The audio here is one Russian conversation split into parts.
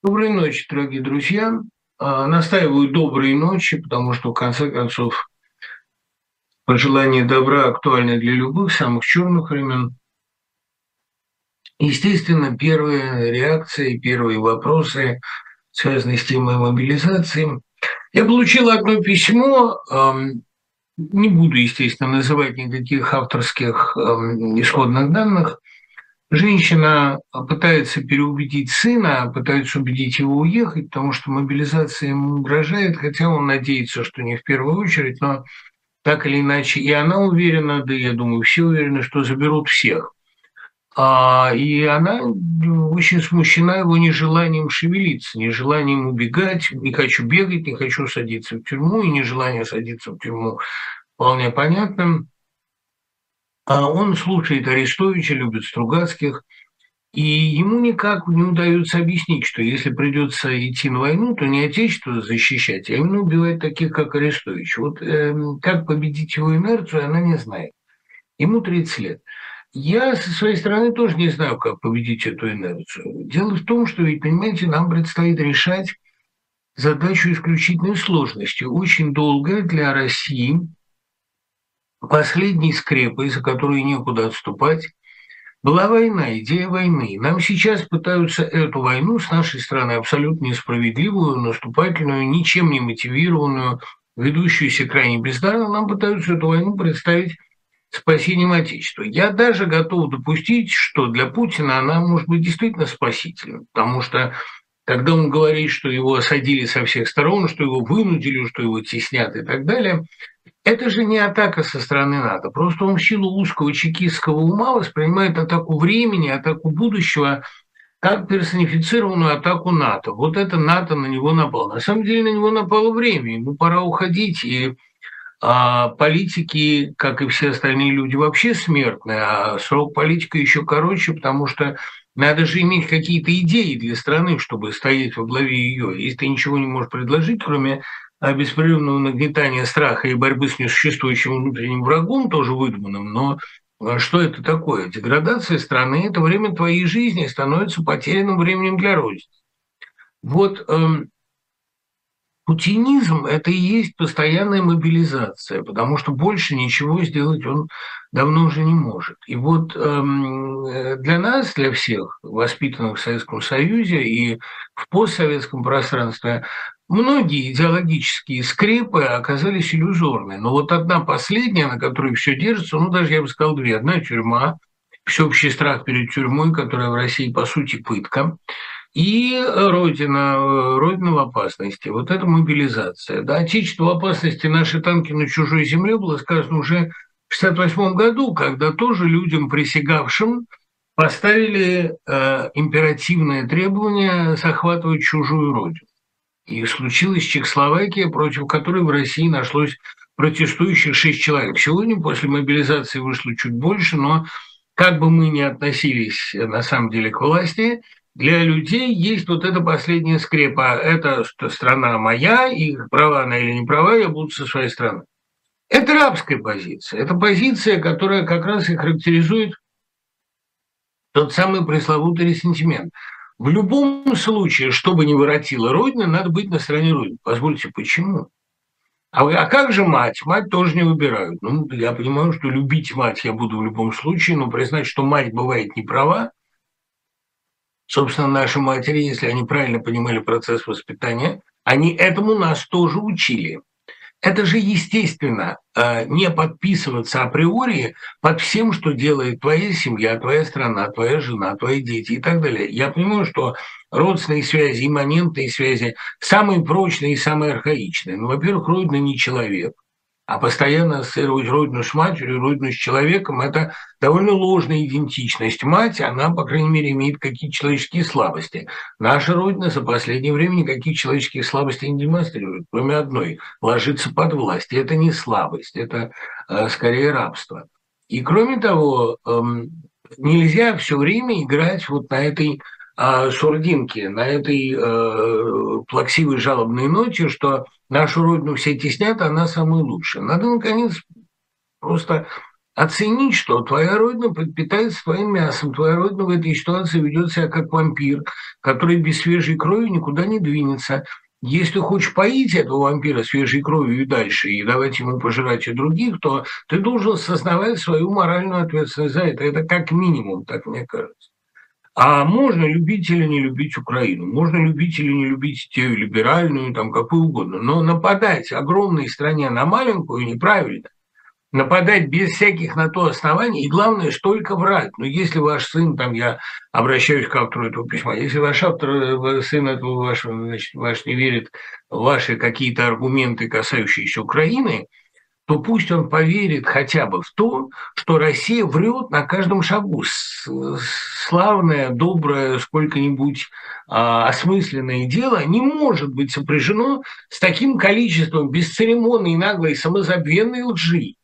Доброй ночи, дорогие друзья. А, настаиваю доброй ночи, потому что, в конце концов, пожелание добра актуально для любых самых черных времен. Естественно, первые реакции, первые вопросы, связанные с темой мобилизации. Я получил одно письмо, не буду, естественно, называть никаких авторских исходных данных, Женщина пытается переубедить сына, пытается убедить его уехать, потому что мобилизация ему угрожает, хотя он надеется, что не в первую очередь, но так или иначе. И она уверена, да я думаю, все уверены, что заберут всех. А, и она очень смущена его нежеланием шевелиться, нежеланием убегать. Не хочу бегать, не хочу садиться в тюрьму, и нежелание садиться в тюрьму вполне понятным. А он слушает Арестовича, любит Стругацких, и ему никак не удается объяснить, что если придется идти на войну, то не Отечество защищать, а именно убивать таких, как Арестович. Вот э, как победить его инерцию, она не знает. Ему 30 лет. Я со своей стороны тоже не знаю, как победить эту инерцию. Дело в том, что ведь, понимаете, нам предстоит решать задачу исключительной сложности. Очень долго для России последней скрепой, за которую некуда отступать, была война, идея войны. Нам сейчас пытаются эту войну с нашей стороны абсолютно несправедливую, наступательную, ничем не мотивированную, ведущуюся крайне бездарно, нам пытаются эту войну представить спасением Отечества. Я даже готов допустить, что для Путина она может быть действительно спасительной, потому что когда он говорит, что его осадили со всех сторон, что его вынудили, что его теснят и так далее – это же не атака со стороны НАТО. Просто он в силу узкого чекистского ума воспринимает атаку времени, атаку будущего как персонифицированную атаку НАТО. Вот это НАТО на него напало. На самом деле на него напало время, ему пора уходить. И а, политики, как и все остальные люди, вообще смертные, а срок политика еще короче, потому что надо же иметь какие-то идеи для страны, чтобы стоять во главе ее. Если ты ничего не можешь предложить, кроме беспрерывного нагнетания страха и борьбы с несуществующим внутренним врагом, тоже выдуманным, но а что это такое? Деградация страны – это время твоей жизни становится потерянным временем для Родины. Вот эм, путинизм – это и есть постоянная мобилизация, потому что больше ничего сделать он давно уже не может. И вот эм, для нас, для всех, воспитанных в Советском Союзе и в постсоветском пространстве, Многие идеологические скрепы оказались иллюзорны, но вот одна последняя, на которой все держится, ну даже я бы сказал две. Одна тюрьма, всеобщий страх перед тюрьмой, которая в России по сути пытка, и Родина, Родина в опасности. Вот это мобилизация. Да, Отечество в опасности, наши танки на чужой земле было сказано уже в 1968 году, когда тоже людям, присягавшим, поставили э, императивное требование захватывать чужую родину. И случилась Чехословакия, против которой в России нашлось протестующих шесть человек. Сегодня после мобилизации вышло чуть больше, но как бы мы ни относились на самом деле к власти, для людей есть вот эта последняя скрепа. Это страна моя, и права она или не права, я буду со своей стороны. Это рабская позиция. Это позиция, которая как раз и характеризует тот самый пресловутый ресентимент. В любом случае, что бы ни воротила Родина, надо быть на стороне Родины. Позвольте, почему? А, а как же мать? Мать тоже не выбирают. Ну, я понимаю, что любить мать я буду в любом случае, но признать, что мать бывает не права, собственно, наши матери, если они правильно понимали процесс воспитания, они этому нас тоже учили. Это же естественно э, не подписываться априори под всем, что делает твоя семья, твоя страна, твоя жена, твои дети и так далее. Я понимаю, что родственные связи, имманентные связи самые прочные и самые архаичные. Ну, во-первых, Родина не человек – а постоянно ассоциировать родину с матерью, родину с человеком – это довольно ложная идентичность. Мать, она, по крайней мере, имеет какие-то человеческие слабости. Наша родина за последнее время никаких человеческих слабостей не демонстрирует, кроме одной – ложиться под власть. И это не слабость, это э, скорее рабство. И кроме того, э, нельзя все время играть вот на этой сурдинке, на этой э, плаксивой жалобной ноте, что нашу родину все теснят, а она самая лучшая. Надо, наконец, просто оценить, что твоя родина подпитается твоим мясом, твоя родина в этой ситуации ведет себя как вампир, который без свежей крови никуда не двинется. Если хочешь поить этого вампира свежей кровью и дальше, и давать ему пожирать и других, то ты должен осознавать свою моральную ответственность за это. Это как минимум, так мне кажется. А можно любить или не любить Украину, можно любить или не любить те либеральную, там какую угодно, но нападать огромной стране на маленькую неправильно. Нападать без всяких на то оснований, и главное, что только врать. Но если ваш сын, там я обращаюсь к автору этого письма, если ваш автор, э, сын этого вашего, значит, ваш не верит в ваши какие-то аргументы, касающиеся Украины, то пусть он поверит хотя бы в то, что Россия врет на каждом шагу. Славное, доброе, сколько-нибудь а, осмысленное дело не может быть сопряжено с таким количеством бесцеремонной, наглой, самозабвенной лжи.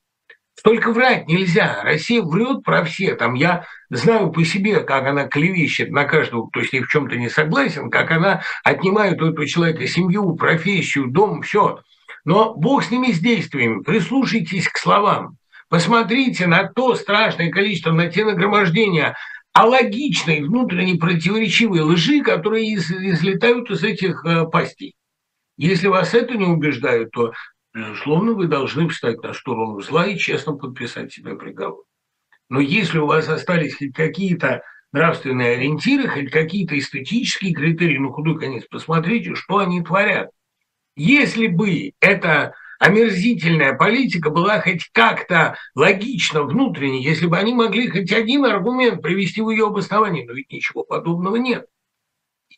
Только врать нельзя. Россия врет про все. Там я знаю по себе, как она клевещет на каждого, кто с ней в чем-то не согласен, как она отнимает у этого человека семью, профессию, дом, все. Но Бог с ними с действиями. Прислушайтесь к словам. Посмотрите на то страшное количество, на те нагромождения а логичной, внутренне противоречивой лжи, которые из, излетают из этих э, пастей. Если вас это не убеждает, то, безусловно, вы должны встать на сторону зла и честно подписать себе приговор. Но если у вас остались хоть какие-то нравственные ориентиры, хоть какие-то эстетические критерии, ну худой конец, посмотрите, что они творят. Если бы эта омерзительная политика была хоть как-то логична внутренне, если бы они могли хоть один аргумент привести в ее обоснование, но ведь ничего подобного нет.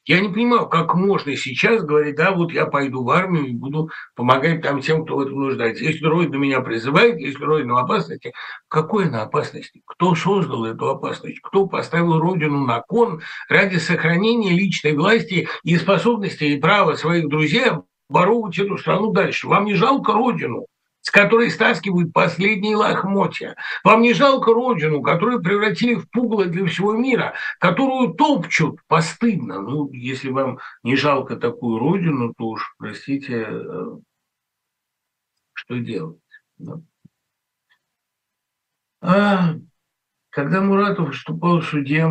Я не понимаю, как можно сейчас говорить, да, вот я пойду в армию и буду помогать там тем, кто в этом нуждается. Если Родина меня призывает, если Родина в опасности, какой она опасности? Кто создал эту опасность? Кто поставил Родину на кон ради сохранения личной власти и способности и права своих друзей воровать эту страну дальше. Вам не жалко родину, с которой стаскивают последние лохмотья. Вам не жалко родину, которую превратили в пугло для всего мира, которую топчут постыдно. Ну, если вам не жалко такую родину, то уж, простите, э, что делать? Да. А, когда Муратов выступал в суде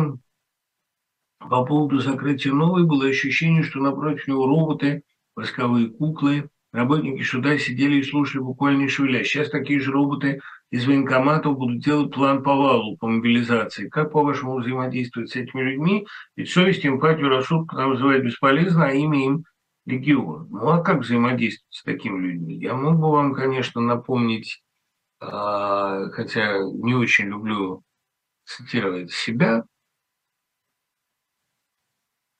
по поводу закрытия новой, было ощущение, что напротив него роботы – восковые куклы. Работники суда сидели и слушали, буквально шевеля. Сейчас такие же роботы из военкоматов будут делать план по валу, по мобилизации. Как, по-вашему, взаимодействовать с этими людьми? Ведь совесть, эмпатию, рассудку нам вызывает бесполезно, а имя им легион. Ну а как взаимодействовать с такими людьми? Я мог бы вам, конечно, напомнить, а, хотя не очень люблю цитировать себя,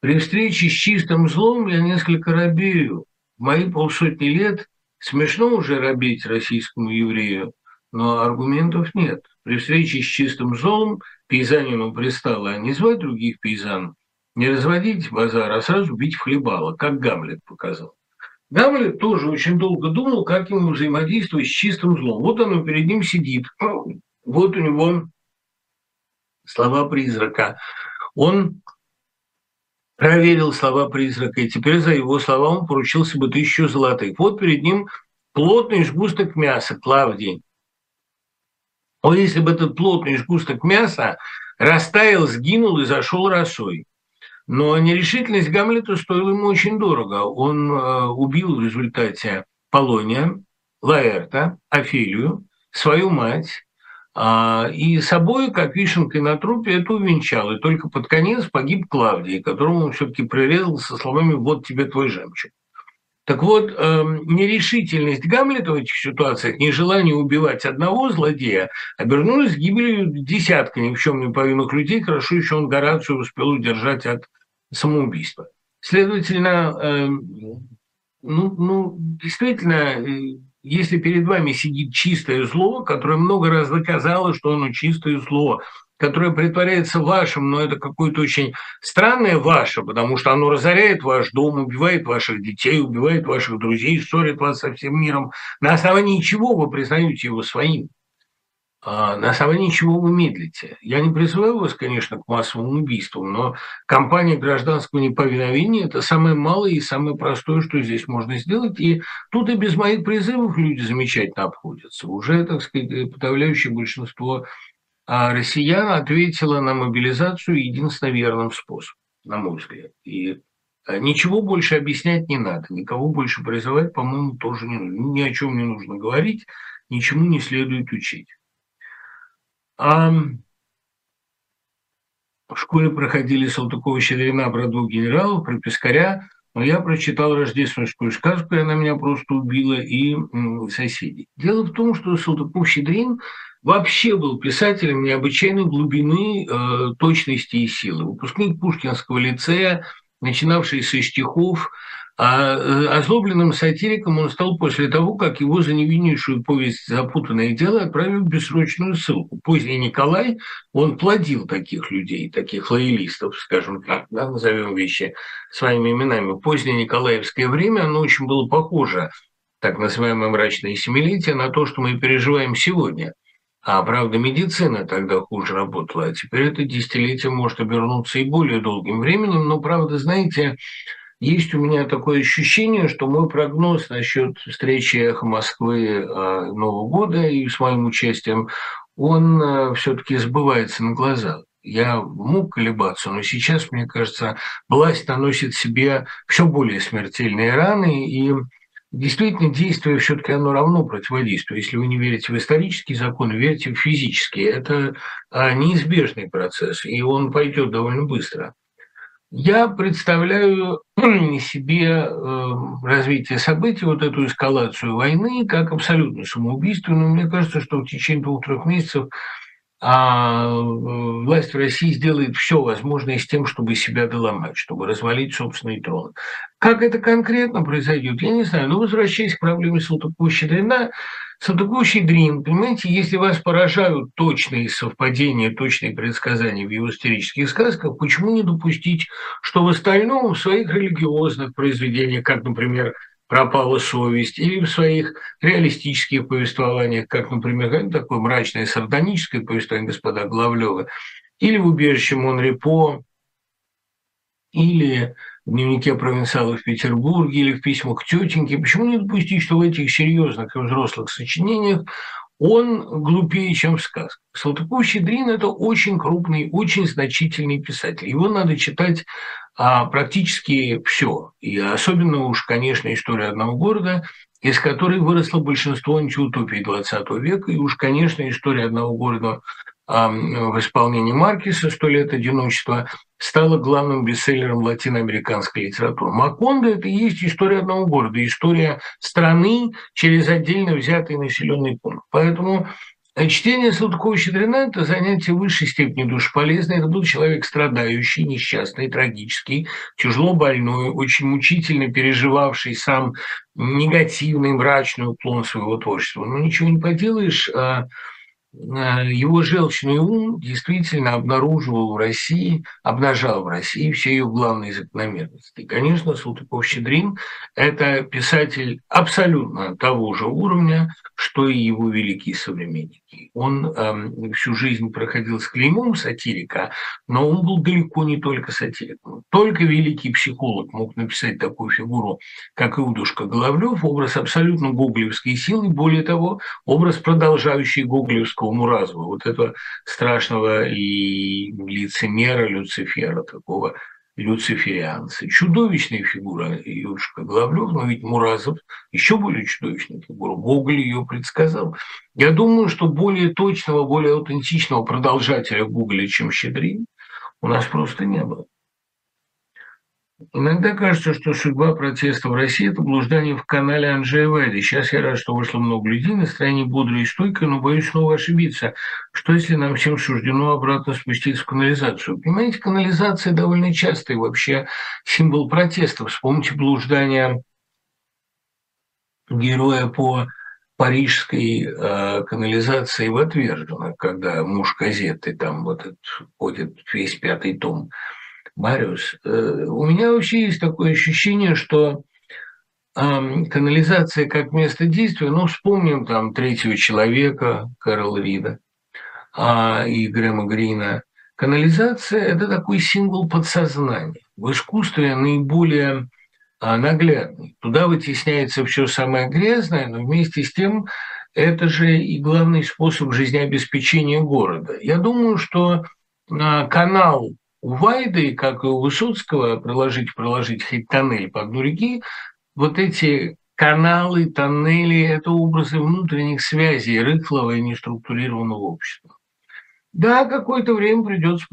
при встрече с чистым злом я несколько робею. Мои полсотни лет смешно уже робить российскому еврею, но аргументов нет. При встрече с чистым злом пейзанину пристало не звать других пейзан, не разводить базар, а сразу бить в хлебало, как Гамлет показал. Гамлет тоже очень долго думал, как ему взаимодействовать с чистым злом. Вот оно перед ним сидит, вот у него слова призрака. Он проверил слова призрака, и теперь за его слова он поручился бы тысячу золотых. Вот перед ним плотный сгусток мяса, Клавдий. Вот если бы этот плотный сгусток мяса растаял, сгинул и зашел росой. Но нерешительность Гамлета стоила ему очень дорого. Он э, убил в результате Полония, Лаэрта, Офелию, свою мать, и собой, как вишенкой на трупе, это увенчал. И только под конец погиб Клавдий, которому он все-таки прирезал со словами «вот тебе твой жемчуг». Так вот, эм, нерешительность Гамлета в этих ситуациях, нежелание убивать одного злодея, обернулась гибелью десятка ни в чем не повинных людей. Хорошо еще он Горацию успел удержать от самоубийства. Следовательно, эм, ну, ну действительно, э, если перед вами сидит чистое зло, которое много раз доказало, что оно чистое зло, которое притворяется вашим, но это какое-то очень странное ваше, потому что оно разоряет ваш дом, убивает ваших детей, убивает ваших друзей, ссорит вас со всем миром. На основании чего вы признаете его своим? А, на основании чего вы медлите? Я не призываю вас, конечно, к массовым убийствам, но кампания гражданского неповиновения – это самое малое и самое простое, что здесь можно сделать. И тут и без моих призывов люди замечательно обходятся. Уже, так сказать, подавляющее большинство а, россиян ответило на мобилизацию единственно верным способом, на мой взгляд. И а, Ничего больше объяснять не надо, никого больше призывать, по-моему, тоже не. Ни о чем не нужно говорить, ничему не следует учить. А в школе проходили Салтыкова-Щедрина про двух генералов, про Пискаря, но я прочитал рождественскую сказку, и она меня просто убила, и соседей. Дело в том, что Салтыков-Щедрин вообще был писателем необычайной глубины, э, точности и силы. Выпускник Пушкинского лицея, начинавший со стихов, а э, озлобленным сатириком он стал после того, как его за невиннейшую повесть «Запутанное дело» отправили в бессрочную ссылку. Поздний Николай, он плодил таких людей, таких лоялистов, скажем так, да, назовем вещи своими именами. Позднее Николаевское время, оно очень было похоже, так называемое мрачное семилетие, на то, что мы переживаем сегодня. А правда, медицина тогда хуже работала, а теперь это десятилетие может обернуться и более долгим временем. Но, правда, знаете, есть у меня такое ощущение, что мой прогноз насчет встречи «Эхо Москвы» а, Нового года и с моим участием, он а, все-таки сбывается на глазах. Я мог колебаться, но сейчас, мне кажется, власть наносит себе все более смертельные раны, и действительно действие все-таки оно равно противодействию. Если вы не верите в исторические законы, верьте в физические. Это а, неизбежный процесс, и он пойдет довольно быстро. Я представляю себе э, развитие событий, вот эту эскалацию войны, как абсолютно самоубийственную. Мне кажется, что в течение двух-трех месяцев а власть в России сделает все возможное с тем, чтобы себя доломать, чтобы развалить собственный трон. Как это конкретно произойдет, я не знаю. Но возвращаясь к проблеме Салтыкова-Щедрина, Салтыков-Щедрин, понимаете, если вас поражают точные совпадения, точные предсказания в его исторических сказках, почему не допустить, что в остальном, в своих религиозных произведениях, как, например, пропала совесть, или в своих реалистических повествованиях, как, например, такое мрачное сардоническое повествование господа Главлева, или в «Убежище Монрепо», или в дневнике провинциала в Петербурге, или в письмах к тетеньке. Почему не допустить, что в этих серьезных и взрослых сочинениях он глупее, чем в сказках. Салтыков-Щедрин – это очень крупный, очень значительный писатель. Его надо читать а, практически все. И особенно уж, конечно, история одного города, из которой выросло большинство антиутопий XX века, и уж, конечно, история одного города в исполнении Маркиса «Сто лет одиночества» стала главным бестселлером латиноамериканской литературы. Макондо – это и есть история одного города, история страны через отдельно взятый населенный пункт. Поэтому а чтение Салтыкова-Щедрина – это занятие в высшей степени душеполезное. Это был человек страдающий, несчастный, трагический, тяжело больной, очень мучительно переживавший сам негативный, мрачный уклон своего творчества. Но ничего не поделаешь, а Э, его желчный ум действительно обнаруживал в России, обнажал в России все ее главные закономерности. И, конечно, Салтыков-Щедрин – это писатель абсолютно того же уровня, что и его великие современники. Он э, всю жизнь проходил с клеймом сатирика, но он был далеко не только сатириком. Только великий психолог мог написать такую фигуру, как Иудушка Головлев, образ абсолютно гоголевской силы, более того, образ продолжающий гоголевского по Муразову, вот этого страшного и лицемера Люцифера, такого люциферианца. Чудовищная фигура Юрушка Головлев, но ведь Муразов еще более чудовищная фигура. Гоголь ее предсказал. Я думаю, что более точного, более аутентичного продолжателя Гоголя, чем Щедрин, у нас просто не было. Иногда кажется, что судьба протеста в России – это блуждание в канале Анджея Вайда. Сейчас я рад, что вышло много людей, настроение бодрое и стойкое, но боюсь снова ошибиться. Что, если нам всем суждено обратно спуститься в канализацию? Понимаете, канализация довольно частый вообще символ протеста. Вспомните блуждание героя по парижской э, канализации в Отвержено, когда муж газеты там вот этот, ходит весь пятый том – Мариус, э, у меня вообще есть такое ощущение, что канализация как место действия, ну, вспомним там третьего человека Карл Рида, а, и Грэма Грина, канализация – это такой символ подсознания. В искусстве наиболее а, наглядный. Туда вытесняется все самое грязное, но вместе с тем это же и главный способ жизнеобеспечения города. Я думаю, что а, канал у Вайды, как и у Высоцкого, проложить, проложить хоть тоннель по дну реки, вот эти каналы, тоннели – это образы внутренних связей рыхлого и неструктурированного общества. Да, какое-то время придется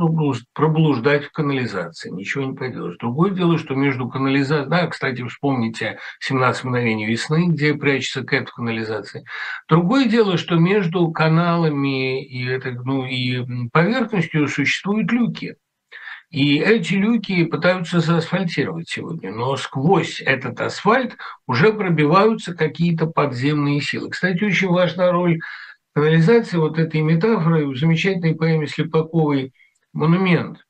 проблуждать в канализации, ничего не поделаешь. Другое дело, что между канализацией... Да, кстати, вспомните «17 мгновений весны», где прячется Кэт в канализации. Другое дело, что между каналами и, это, ну, и поверхностью существуют люки. И эти люки пытаются заасфальтировать сегодня, но сквозь этот асфальт уже пробиваются какие-то подземные силы. Кстати, очень важна роль канализации вот этой метафоры в замечательной поэме Слепаковой «Монумент».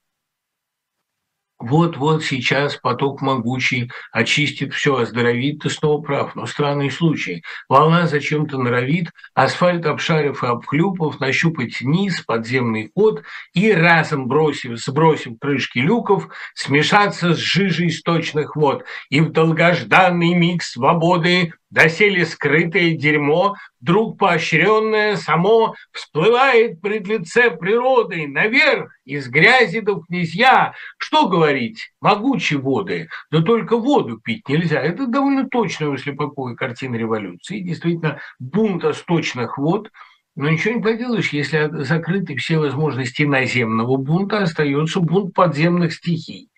Вот-вот сейчас поток могучий очистит все, оздоровит, ты снова прав, но странный случай. Волна зачем-то норовит, асфальт обшарив и обхлюпав, нащупать низ, подземный ход и разом бросив, сбросив крышки люков, смешаться с жижей сточных вод и в долгожданный миг свободы доселе скрытое дерьмо, вдруг поощренное само всплывает пред лице природы, наверх, из грязи до князья. Что говорить, могучие воды, да только воду пить нельзя. Это довольно точно у Слепаковой картина революции. Действительно, бунт сточных вод – но ничего не поделаешь, если закрыты все возможности наземного бунта, остается бунт подземных стихий.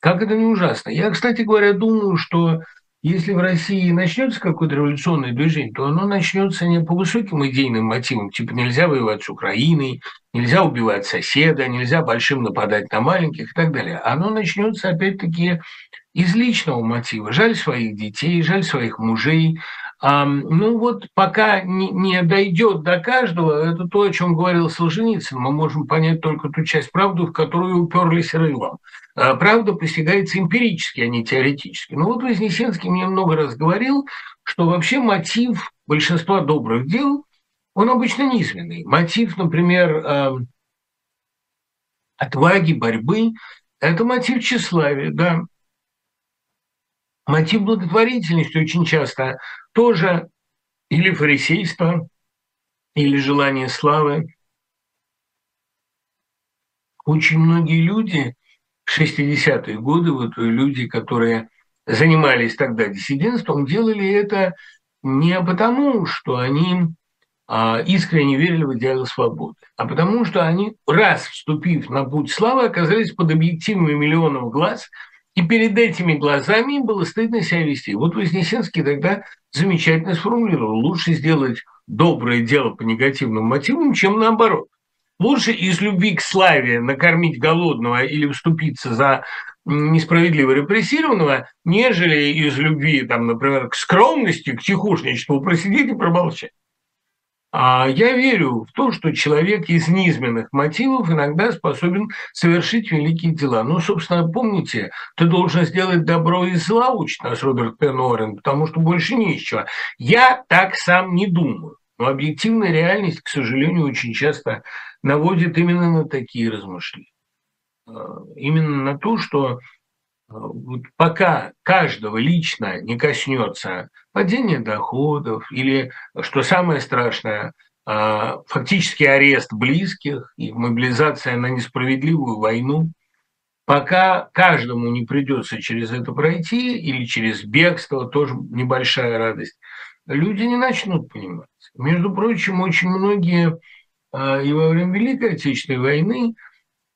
Как это не ужасно. Я, кстати говоря, думаю, что если в России начнется какое-то революционное движение, то оно начнется не по высоким идейным мотивам, типа нельзя воевать с Украиной, нельзя убивать соседа, нельзя большим нападать на маленьких и так далее. Оно начнется опять-таки из личного мотива. Жаль своих детей, жаль своих мужей, ну вот пока не, дойдет до каждого, это то, о чем говорил Солженицын, мы можем понять только ту часть правды, в которую уперлись рылом. А, правда постигается эмпирически, а не теоретически. Ну вот Вознесенский мне много раз говорил, что вообще мотив большинства добрых дел, он обычно низменный. Мотив, например, отваги, борьбы – это мотив тщеславия, да. Мотив благотворительности очень часто тоже или фарисейство, или желание славы. Очень многие люди в 60-е годы, вот люди, которые занимались тогда диссидентством, делали это не потому, что они а, искренне верили в идеалы свободы, а потому что они, раз вступив на путь славы, оказались под объективами миллионов глаз – и перед этими глазами им было стыдно себя вести. Вот Вознесенский тогда замечательно сформулировал. Лучше сделать доброе дело по негативным мотивам, чем наоборот. Лучше из любви к славе накормить голодного или вступиться за несправедливо репрессированного, нежели из любви, там, например, к скромности, к тихушничеству просидеть и промолчать. А я верю в то, что человек из низменных мотивов иногда способен совершить великие дела. Ну, собственно, помните, ты должен сделать добро и зла, учит нас Роберт П. Норрен, потому что больше не из чего. Я так сам не думаю. Но объективная реальность, к сожалению, очень часто наводит именно на такие размышления. А, именно на то, что вот пока каждого лично не коснется падение доходов или, что самое страшное, а, фактически арест близких и мобилизация на несправедливую войну, пока каждому не придется через это пройти или через бегство, тоже небольшая радость, люди не начнут понимать. Между прочим, очень многие а, и во время Великой Отечественной войны –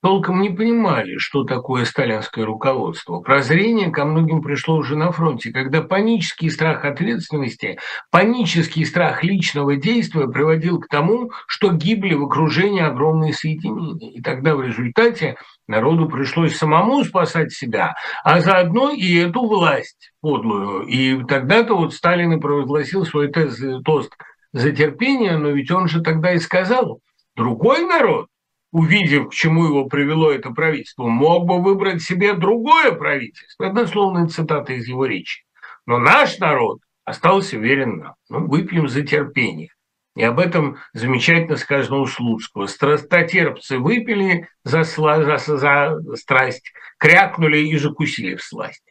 толком не понимали, что такое сталинское руководство. Прозрение ко многим пришло уже на фронте, когда панический страх ответственности, панический страх личного действия приводил к тому, что гибли в окружении огромные соединения. И тогда в результате народу пришлось самому спасать себя, а заодно и эту власть подлую. И тогда-то вот Сталин и провозгласил свой тест, тост за терпение, но ведь он же тогда и сказал, другой народ увидев, к чему его привело это правительство, мог бы выбрать себе другое правительство. Это дословная цитата из его речи. Но наш народ остался верен нам. Ну, выпьем за терпение. И об этом замечательно сказано у Слуцкого. Страстотерпцы выпили за, за, за страсть, крякнули и закусили в сласть.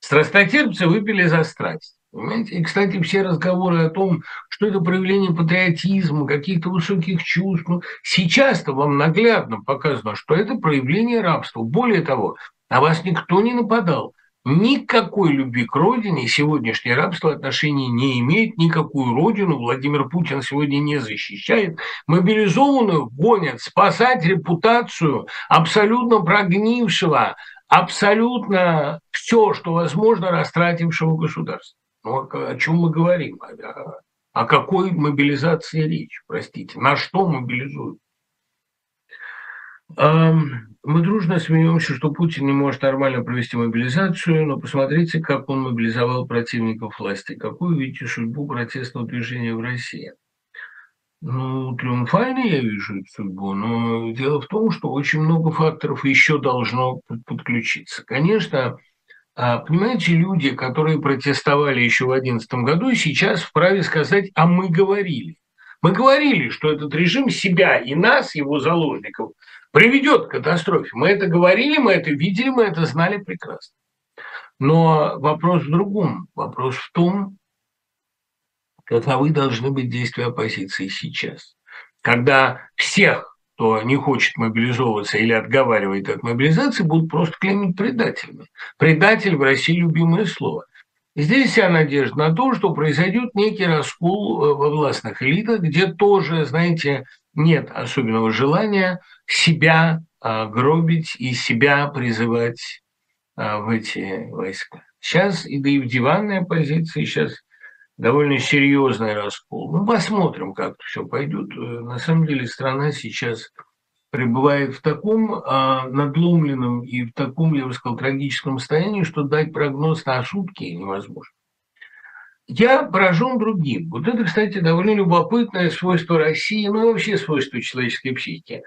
Страстотерпцы выпили за страсть. Понимаете? И, кстати, все разговоры о том, что это проявление патриотизма, каких-то высоких чувств, ну, сейчас-то вам наглядно показано, что это проявление рабства. Более того, на вас никто не нападал. Никакой любви к родине сегодняшнее рабство отношений не имеет, никакую родину Владимир Путин сегодня не защищает. Мобилизованную гонят спасать репутацию абсолютно прогнившего, абсолютно все, что возможно, растратившего государства. Ну, о чем мы говорим? О, о какой мобилизации речь, простите? На что мобилизуют? Мы дружно смеемся, что Путин не может нормально провести мобилизацию, но посмотрите, как он мобилизовал противников власти. Какую видите судьбу протестного движения в России? Ну, триумфально я вижу эту судьбу, но дело в том, что очень много факторов еще должно подключиться. Конечно, понимаете, люди, которые протестовали еще в 2011 году, сейчас вправе сказать, а мы говорили. Мы говорили, что этот режим себя и нас, его заложников, приведет к катастрофе. Мы это говорили, мы это видели, мы это знали прекрасно. Но вопрос в другом. Вопрос в том, каковы должны быть действия оппозиции сейчас. Когда всех, кто не хочет мобилизовываться или отговаривает от мобилизации, будут просто клеймить предателями. Предатель в России – любимое слово. Здесь вся надежда на то, что произойдет некий раскол э, во властных элитах, где тоже, знаете, нет особенного желания себя а, гробить и себя призывать а, в эти войска. Сейчас, и да и в диванной оппозиции сейчас довольно серьезный раскол. Ну, посмотрим, как все пойдет. Э, на самом деле страна сейчас пребывает в таком а, надломленном и в таком, я бы сказал, трагическом состоянии, что дать прогноз на сутки невозможно. Я поражен другим. Вот это, кстати, довольно любопытное свойство России, ну и вообще свойство человеческой психики.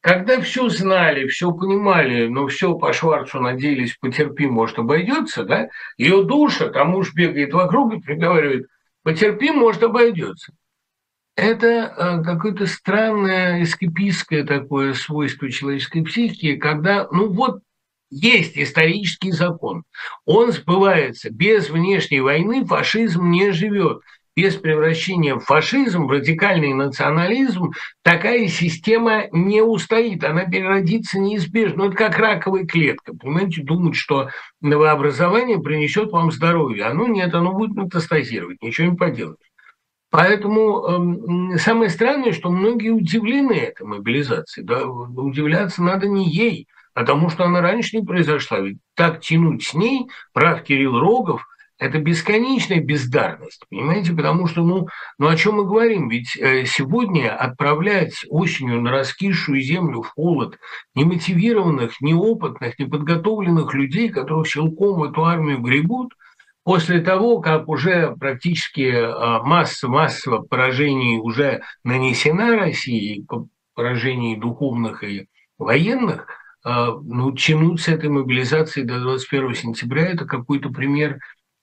Когда все знали, все понимали, но все по Шварцу надеялись, потерпи, может, обойдется, да, ее душа, там уж бегает вокруг и приговаривает, потерпи, может, обойдется. Это э, какое-то странное эскапистское такое свойство человеческой психики, когда, ну вот, есть исторический закон. Он сбывается. Без внешней войны фашизм не живет. Без превращения в фашизм, в радикальный национализм, такая система не устоит, она переродится неизбежно. Ну, это как раковая клетка. Понимаете, думать, что новообразование принесет вам здоровье. Оно нет, оно будет метастазировать, ничего не поделать. Поэтому э, самое странное, что многие удивлены этой мобилизацией. Да, удивляться надо не ей, потому что она раньше не произошла. Ведь так тянуть с ней, прав Кирилл Рогов, это бесконечная бездарность, понимаете? Потому что, ну, ну о чем мы говорим? Ведь э, сегодня отправлять осенью на раскисшую землю в холод немотивированных, неопытных, неподготовленных людей, которых силком в эту армию гребут, после того, как уже практически э, масса, масса поражений уже нанесена России, поражений духовных и военных – а, ну, тянуть с этой мобилизации до 21 сентября – это какой-то пример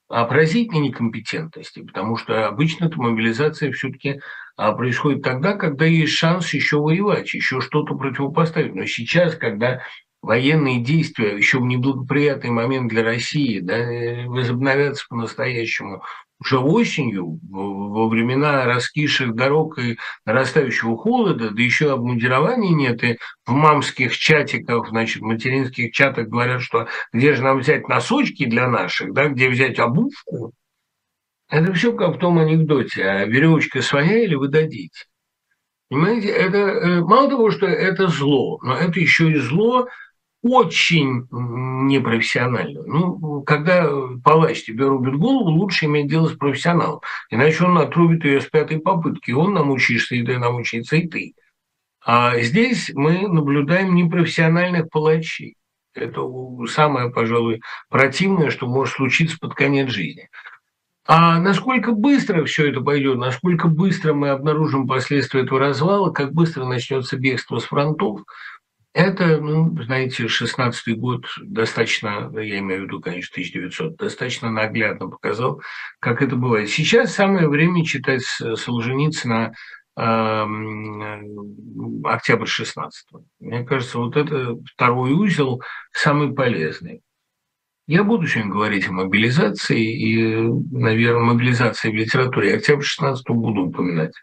поразительной некомпетентности, потому что обычно эта мобилизация все-таки а, происходит тогда, когда есть шанс еще воевать, еще что-то противопоставить. Но сейчас, когда военные действия еще в неблагоприятный момент для России да, возобновятся по-настоящему уже осенью, во времена раскисших дорог и нарастающего холода, да еще обмундирования нет, и в мамских чатиках, значит, материнских чатах говорят, что где же нам взять носочки для наших, да, где взять обувку, это все как в том анекдоте, а веревочка своя или вы дадите. Понимаете, это э, мало того, что это зло, но это еще и зло очень непрофессионально. Ну, когда палач тебе рубит голову, лучше иметь дело с профессионалом. Иначе он отрубит ее с пятой попытки. Он намучишься, и ты намучится, и ты. А здесь мы наблюдаем непрофессиональных палачей. Это самое, пожалуй, противное, что может случиться под конец жизни. А насколько быстро все это пойдет, насколько быстро мы обнаружим последствия этого развала, как быстро начнется бегство с фронтов – Это, ну, знаете, 16-й год достаточно, я имею в виду, конечно, 1900, достаточно наглядно показал, как это бывает. Сейчас самое время читать Солженицына октябрь 16 Мне кажется, вот это второй узел самый полезный. Я буду сегодня говорить о мобилизации и, наверное, мобилизации в литературе. Октябрь 16 буду упоминать.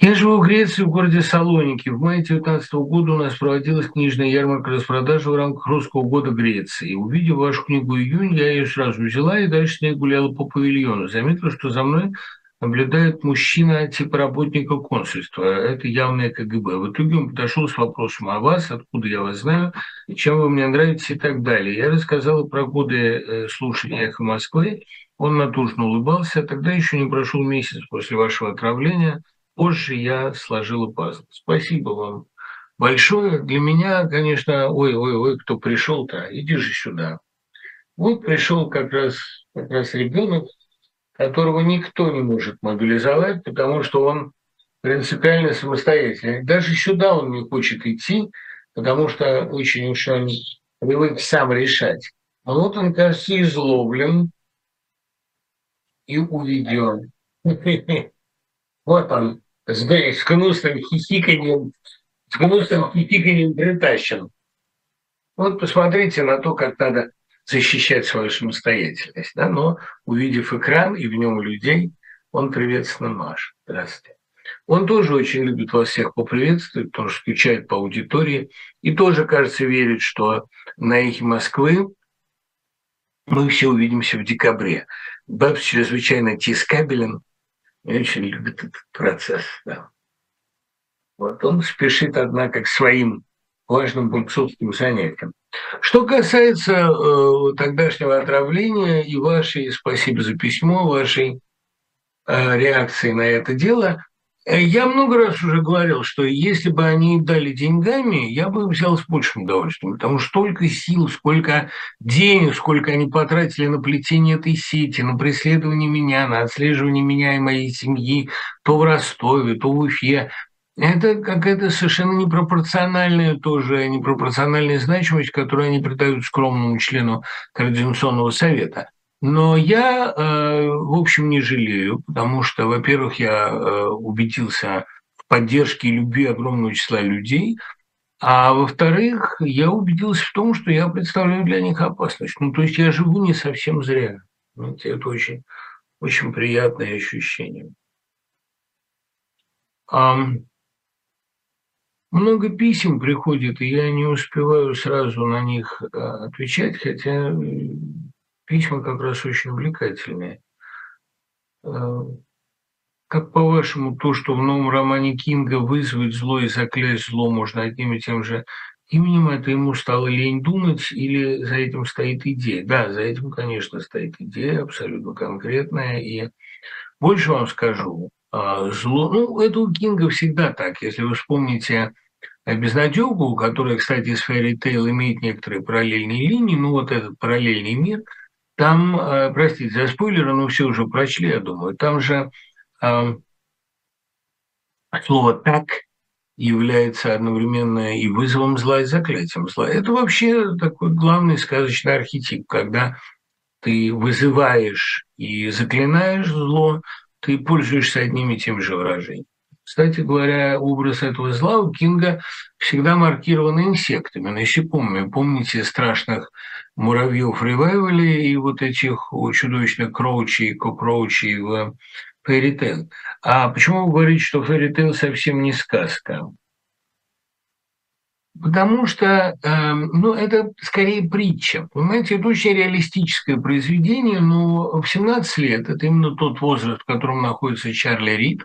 Я живу в Греции, в городе Салоники. В мае 2019 года у нас проводилась книжная ярмарка распродажи в рамках Русского года Греции. Увидев вашу книгу «Июнь», я ее сразу взяла и дальше с ней гуляла по павильону. Заметила, что за мной наблюдает мужчина типа работника консульства. Это явное КГБ. В итоге он подошел с вопросом о вас, откуда я вас знаю, чем вы мне нравитесь и так далее. Я рассказала про годы э, слушания «Эхо Москвы». Он натужно улыбался. Тогда еще не прошел месяц после вашего отравления. Позже я сложила пазл. Спасибо вам большое. Для меня, конечно, ой-ой-ой, кто пришел-то, иди же сюда. Вот пришел как раз, как раз ребенок, которого никто не может мобилизовать, потому что он принципиально самостоятельный. Даже сюда он не хочет идти, потому что очень уж он привык сам решать. А вот он, кажется, изловлен и уведен. Вот он, с гнусным хихиканием, с гнусным хихиканием притащен. Вот посмотрите на то, как надо защищать свою самостоятельность. Да? Но увидев экран и в нем людей, он приветственно машет. Здравствуйте. Он тоже очень любит вас всех поприветствовать, тоже скучает по аудитории и тоже, кажется, верит, что на эхе Москвы мы все увидимся в декабре. Бабс чрезвычайно тискабелен и очень любит этот процесс. Да. Вот он спешит, однако, к своим важным бойцовским занятиям. Что касается э, тогдашнего отравления и вашей, спасибо за письмо, вашей э, реакции на это дело, я много раз уже говорил, что если бы они дали деньгами, я бы взял с большим удовольствием, потому что столько сил, сколько денег, сколько они потратили на плетение этой сети, на преследование меня, на отслеживание меня и моей семьи, то в Ростове, то в Уфе, это какая-то совершенно непропорциональная тоже, непропорциональная значимость, которую они придают скромному члену Координационного совета. Но я, э, в общем, не жалею, потому что, во-первых, я э, убедился в поддержке и любви огромного числа людей, а во-вторых, я убедился в том, что я представляю для них опасность. Ну, то есть я живу не совсем зря. Это очень, очень приятное ощущение. Много писем приходит, и я не успеваю сразу на них э, отвечать, хотя письма как раз очень увлекательные. Э, как по-вашему, то, что в новом романе Кинга вызвать зло и заклясть зло можно одним и тем же именем, это ему стало лень думать или за этим стоит идея? Да, за этим, конечно, стоит идея абсолютно конкретная. И больше вам скажу, а, зло, ну, это у Кинга всегда так. Если вы вспомните безнадегу, которая, кстати, с Fairy Tail имеет некоторые параллельные линии, ну вот этот параллельный мир, там, э, простите за спойлеры, но все уже прочли, я думаю, там же э, слово «так» является одновременно и вызовом зла, и заклятием зла. Это вообще такой главный сказочный архетип, когда ты вызываешь и заклинаешь зло, ты пользуешься одним и тем же выражением. Кстати говоря, образ этого зла у Кинга всегда маркирован инсектами, насекомыми. Помните страшных муравьев ревайвали и вот этих чудовищных кроучей, кокроучей в Фэри А почему вы говорите, что Фэри совсем не сказка? Потому что, э, ну, это скорее притча. Понимаете, это очень реалистическое произведение, но в 17 лет, это именно тот возраст, в котором находится Чарли Рид,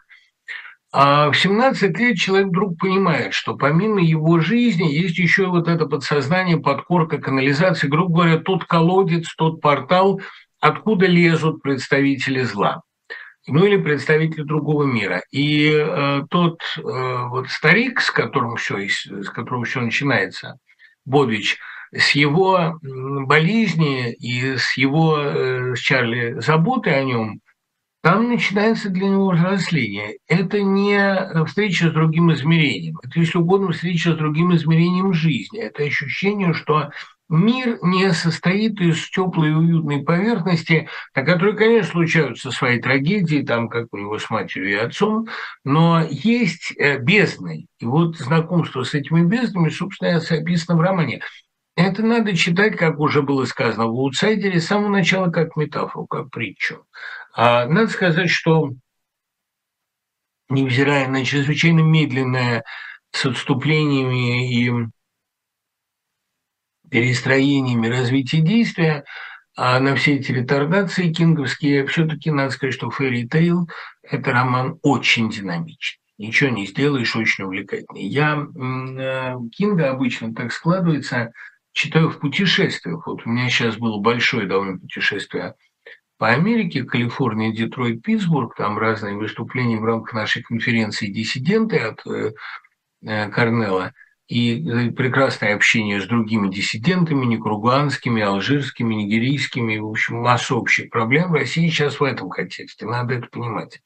а в 17 лет человек вдруг понимает, что помимо его жизни есть еще вот это подсознание, подкорка, канализация, грубо говоря, тот колодец, тот портал, откуда лезут представители зла ну или представители другого мира. И э, тот э, вот старик, с которым все, с которого все начинается, Бодвич, с его болезни и с его, э, с Чарли, заботы о нем, там начинается для него взросление. Это не встреча с другим измерением, это, если угодно, встреча с другим измерением жизни. Это ощущение, что мир не состоит из теплой и уютной поверхности, на которой, конечно, случаются свои трагедии, там, как у него с матерью и отцом, но есть э, бездны. И вот знакомство с этими безднами, собственно, описано в романе. Это надо читать, как уже было сказано в «Аутсайдере», с самого начала как метафору, как притчу. А надо сказать, что, невзирая на чрезвычайно медленное с отступлениями и перестроениями развития действия, а на все эти ретардации кинговские, все-таки надо сказать, что «Фэри Тейл» – это роман очень динамичный. Ничего не сделаешь, очень увлекательный. Я э, Кинга обычно так складывается – читаю в путешествиях. Вот у меня сейчас было большое довольно путешествие по Америке, Калифорния, Детройт, Питтсбург, там разные выступления в рамках нашей конференции «Диссиденты» от э, э и э, прекрасное общение с другими диссидентами, никруганскими, алжирскими, нигерийскими, в общем, масса общих проблем. России сейчас в этом контексте, надо это понимать.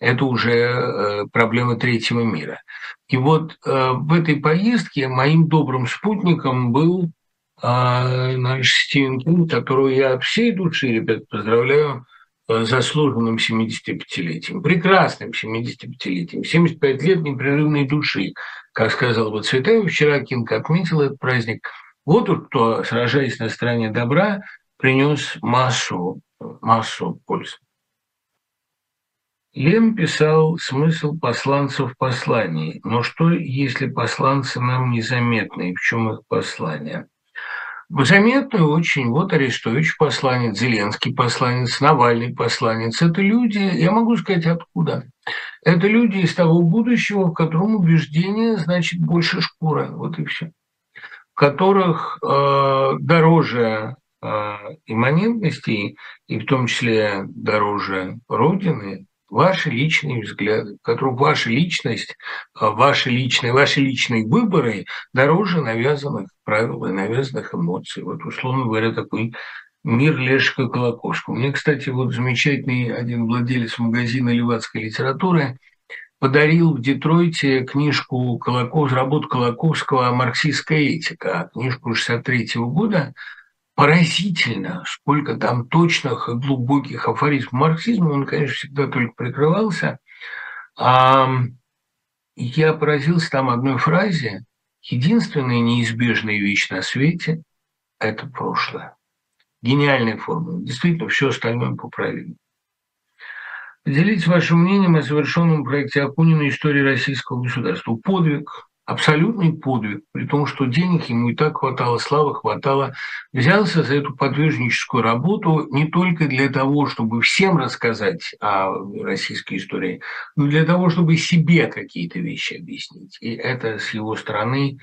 Это уже э, проблема третьего мира. И вот в этой поездке моим добрым спутником был а наш Стивен Кинг, которого я от всей души, ребят, поздравляю э, заслуженным 75-летием, прекрасным 75-летием, 75 лет непрерывной души, как сказал бы Цветаев, вчера Кинг отметил этот праздник. Вот тут кто, сражаясь на стороне добра, принес массу, массу пользы. Лем писал смысл посланцев в послании. Но что, если посланцы нам незаметны, и в чем их послание? Заметную очень. Вот Арестович посланец, Зеленский посланец, Навальный посланец. Это люди, я могу сказать, откуда. Это люди из того будущего, в котором убеждение значит больше шкура. Вот и все. В которых э, дороже э, имманентности, и в том числе дороже Родины, ваши личные взгляды, в которых ваша личность, а, ваши личные, ваши личные выборы дороже навязанных правил и навязанных эмоций. Вот, условно говоря, такой мир Лешика Колокошка. Мне, кстати, вот замечательный один владелец магазина левацкой литературы подарил в Детройте книжку Колоков, работу Колоковского «Марксистская этика», книжку 63 -го года – поразительно, сколько там точных и глубоких афоризмов марксизма, он, конечно, всегда только прикрывался. А я поразился там одной фразе. Единственная неизбежная вещь на свете – это прошлое. Гениальная формула. Действительно, все остальное поправимо. Поделитесь вашим мнением о совершенном проекте Акунина «История российского государства». Подвиг, абсолютный подвиг, при том, что денег ему и так хватало, славы хватало, взялся за эту подвижническую работу не только для того, чтобы всем рассказать о российской истории, но для того, чтобы себе какие-то вещи объяснить. И это с его стороны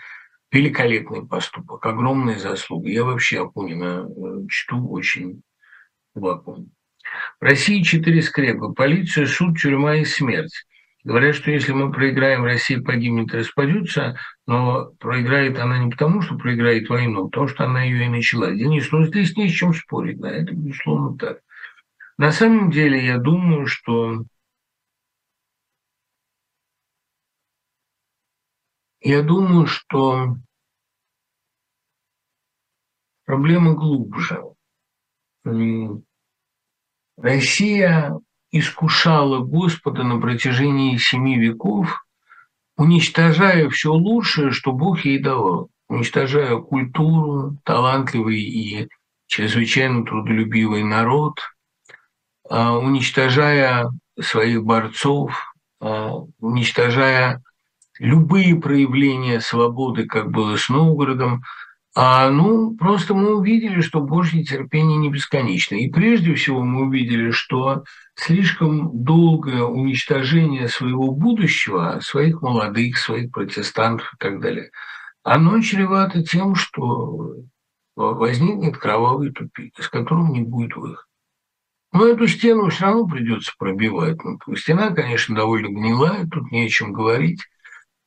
великолепный поступок, огромная заслуга. Я вообще Акунина э, чту очень глубоко. В России четыре скрепы – полиция, суд, тюрьма и смерть. Говорят, что если мы проиграем, Россия погибнет распадется, но проиграет она не потому, что проиграет войну, а потому что она ее и начала. Денис, ну здесь не с чем спорить, да, это безусловно так. На самом деле, я думаю, что я думаю, что проблема глубже. Россия искушала Господа на протяжении семи веков, уничтожая все лучшее, что Бог ей давал, уничтожая культуру, талантливый и чрезвычайно трудолюбивый народ, а, уничтожая своих борцов, а, уничтожая любые проявления свободы, как было с Новгородом, а, ну, просто мы увидели, что Божье терпение не бесконечно. И прежде всего мы увидели, что слишком долгое уничтожение своего будущего, своих молодых, своих протестантов и так далее, оно чревато тем, что возникнет кровавый тупик, из которого не будет выхода. Но эту стену все равно придется пробивать. Ну, стена, конечно, довольно гнилая, тут не о чем говорить.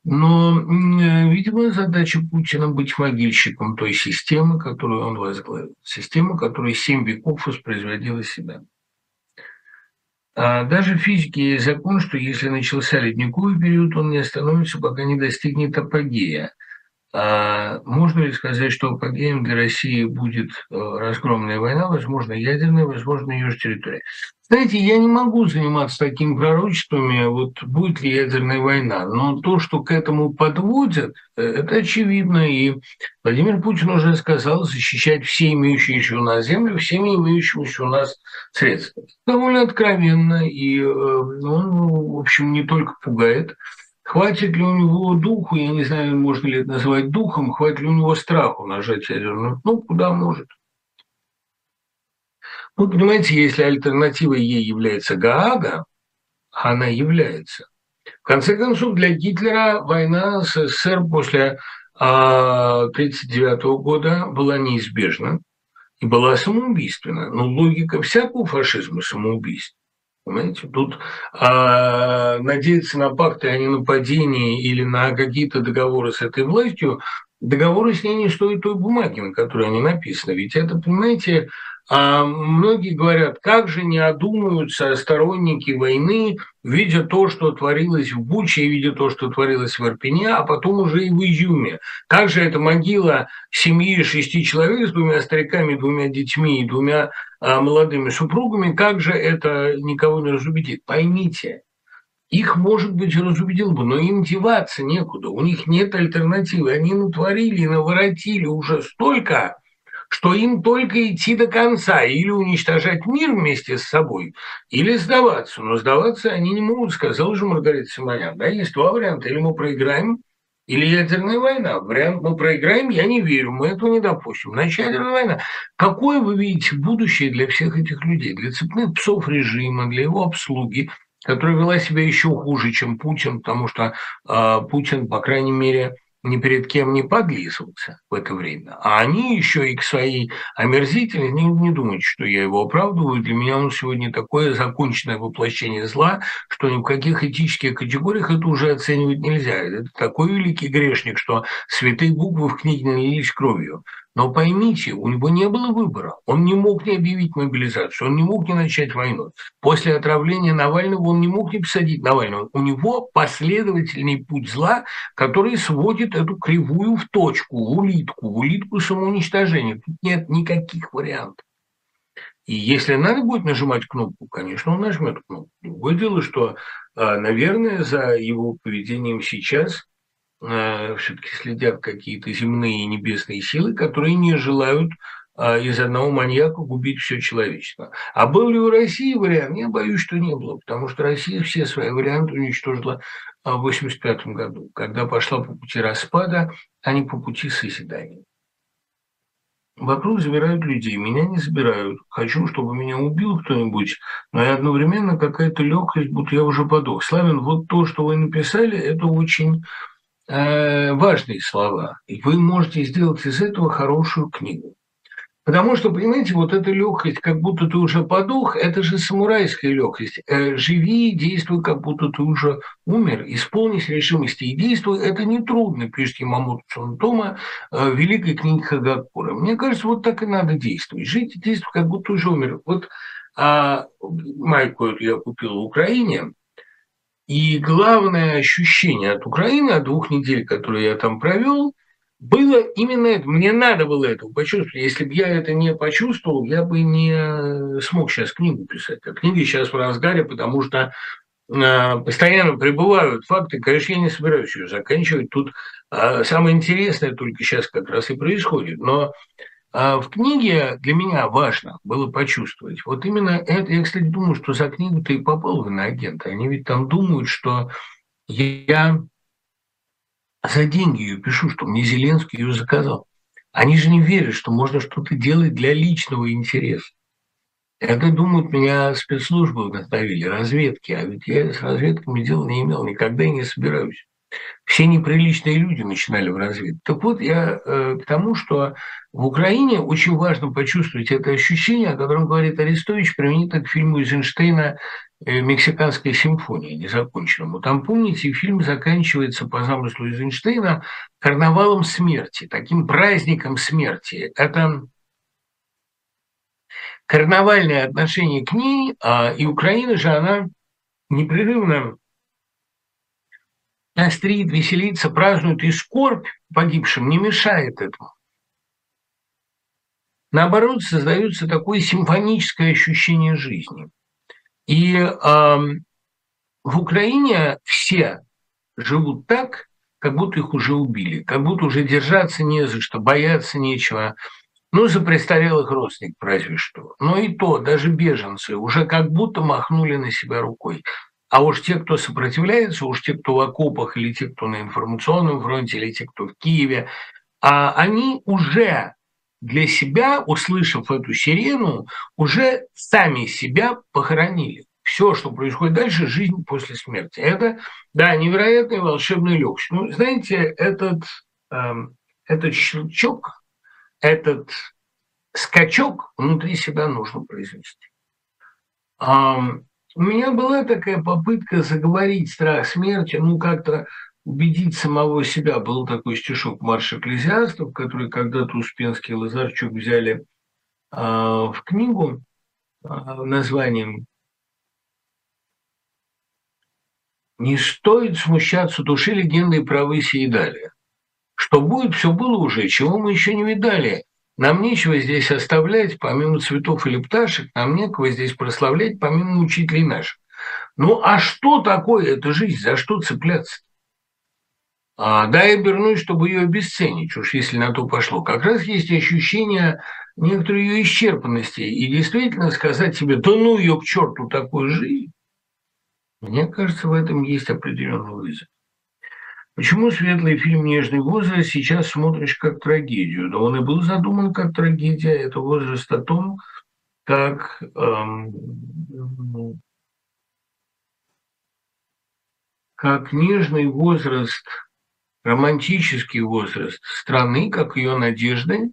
Но, э, видимо, задача Путина быть могильщиком той системы, которую он возглавил. Система, которая семь веков воспроизводила себя. А даже в физике есть закон, что если начался ледниковый период, он не остановится, пока не достигнет апогея. А можно ли сказать, что апогеем для России будет э, разгромная война, возможно, ядерная, возможно, ее же территория? Знаете, я не могу заниматься такими пророчествами, вот будет ли ядерная война, но то, что к этому подводят, э, это очевидно, и Владимир Путин уже сказал защищать все имеющиеся у нас земли всеми имеющимися у нас средствами. Довольно откровенно, и э, он, в общем, не только пугает, Хватит ли у него духу, я не знаю, можно ли это назвать духом, хватит ли у него страху нажать ядерную ну, куда может. Ну, понимаете, если альтернативой ей является Гаага, она является. В конце концов, для Гитлера война с СССР после 1939 а, года была неизбежна и была самоубийственна. Но логика всякого фашизма – самоубийство. Понимаете, тут а, надеяться на пакты о ненападении или на какие-то договоры с этой властью, договоры с ней не стоят той бумаги, на которой они написаны. Ведь это, понимаете, а многие говорят, как же не одумаются сторонники войны, видя то, что творилось в Буче, видя то, что творилось в Ирпене, а потом уже и в Изюме. Как же эта могила семьи шести человек с двумя стариками, двумя детьми и двумя а, молодыми супругами, как же это никого не разубедит? Поймите, их, может быть, разубедил бы, но им деваться некуда, у них нет альтернативы. Они натворили, наворотили уже столько, что им только идти до конца, или уничтожать мир вместе с собой, или сдаваться. Но сдаваться они не могут, сказал же Маргарита Симонян. Да, есть два варианта. Или мы проиграем, или ядерная война. Вариант мы проиграем, я не верю, мы этого не допустим. Значит, ядерная война. Какое вы видите будущее для всех этих людей? Для цепных псов режима, для его обслуги, которая вела себя еще хуже, чем Путин, потому что э, Путин, по крайней мере, ни перед кем не подлизывался в это время. А они еще и к своей омерзительности, не, не думайте, что я его оправдываю, для меня он сегодня такое законченное воплощение зла, что ни в каких этических категориях это уже оценивать нельзя. Это такой великий грешник, что святые буквы в книге налились кровью. Но поймите, у него не было выбора. Он не мог не объявить мобилизацию, он не мог не начать войну. После отравления Навального он не мог не посадить Навального. У него последовательный путь зла, который сводит эту кривую в точку, в улитку, в улитку самоуничтожения. Тут нет никаких вариантов. И если надо будет нажимать кнопку, конечно, он нажмет кнопку. Другое дело, что, а, наверное, за его поведением сейчас все-таки следят какие-то земные и небесные силы, которые не желают э, из одного маньяка губить все человечество. А был ли у России вариант? Я боюсь, что не было, потому что Россия все свои варианты уничтожила э, в 1985 году, когда пошла по пути распада, а не по пути созидания. Вокруг забирают людей, меня не забирают. Хочу, чтобы меня убил кто-нибудь, но и одновременно какая-то легкость, будто я уже подох. Славин, вот то, что вы написали, это очень Э, важные слова. И вы можете сделать из этого хорошую книгу. Потому что, понимаете, вот эта легкость, как будто ты уже подух, это же самурайская легкость. Э, живи, действуй, как будто ты уже умер, исполнись решимости и действуй. Это нетрудно, пишет Ямамото Цунтома э, в великой книге Хагакура. Мне кажется, вот так и надо действовать. Жить и действовать, как будто уже умер. Вот а, майку я купил в Украине, и главное ощущение от Украины, от двух недель, которые я там провел, было именно это. Мне надо было это почувствовать. Если бы я это не почувствовал, я бы не смог сейчас книгу писать. А книги сейчас в разгаре, потому что э, постоянно прибывают факты. Конечно, я не собираюсь ее заканчивать. Тут э, самое интересное только сейчас как раз и происходит. Но в книге для меня важно было почувствовать. Вот именно это, я, кстати, думаю, что за книгу-то и попал в иноагент. Они ведь там думают, что я за деньги ее пишу, что мне Зеленский ее заказал. Они же не верят, что можно что-то делать для личного интереса. Это, думают, меня спецслужбы вдохновили, разведки. А ведь я с разведками дела не имел, никогда и не собираюсь все неприличные люди начинали в разведке. Так вот, я э, к тому, что в Украине очень важно почувствовать это ощущение, о котором говорит Арестович, применительно к фильму Эйзенштейна э, «Мексиканская симфония» незаконченному. Там, помните, фильм заканчивается по замыслу Эйзенштейна карнавалом смерти, таким праздником смерти. Это карнавальное отношение к ней, а, и Украина же, она непрерывно острит, веселится, празднует, и скорбь погибшим не мешает этому. Наоборот, создается такое симфоническое ощущение жизни. И э, в Украине все живут так, как будто их уже убили, как будто уже держаться не за что, бояться нечего. Ну, за престарелых родственников разве что. Но и то, даже беженцы уже как будто махнули на себя рукой. А уж те, кто сопротивляется, уж те, кто в окопах, или те, кто на информационном фронте, или те, кто в Киеве, а они уже для себя, услышав эту сирену, уже сами себя похоронили. Все, что происходит дальше, жизнь после смерти. Это, да, невероятный волшебный люкс. Ну, знаете, этот, э, этот щелчок, этот скачок внутри себя нужно произвести. У меня была такая попытка заговорить страх смерти, ну, как-то убедить самого себя. Был такой стишок «Марш экклезиастов», который когда-то Успенский и Лазарчук взяли а, в книгу а, названием «Не стоит смущаться души легенды и правы сии далее. Что будет, все было уже, чего мы еще не видали. Нам нечего здесь оставлять, помимо цветов или пташек, нам некого здесь прославлять, помимо учителей наших. Ну а что такое эта жизнь, за что цепляться? А, да, я обернусь, чтобы ее обесценить, уж если на то пошло. Как раз есть ощущение некоторой ее исчерпанности. И действительно сказать себе, да ну ее к черту такую жизнь, мне кажется, в этом есть определенный вызов. Почему светлый фильм «Нежный возраст» сейчас смотришь как трагедию? Да он и был задуман как трагедия. Это возраст о том, как эм, как нежный возраст, романтический возраст страны, как ее надежды,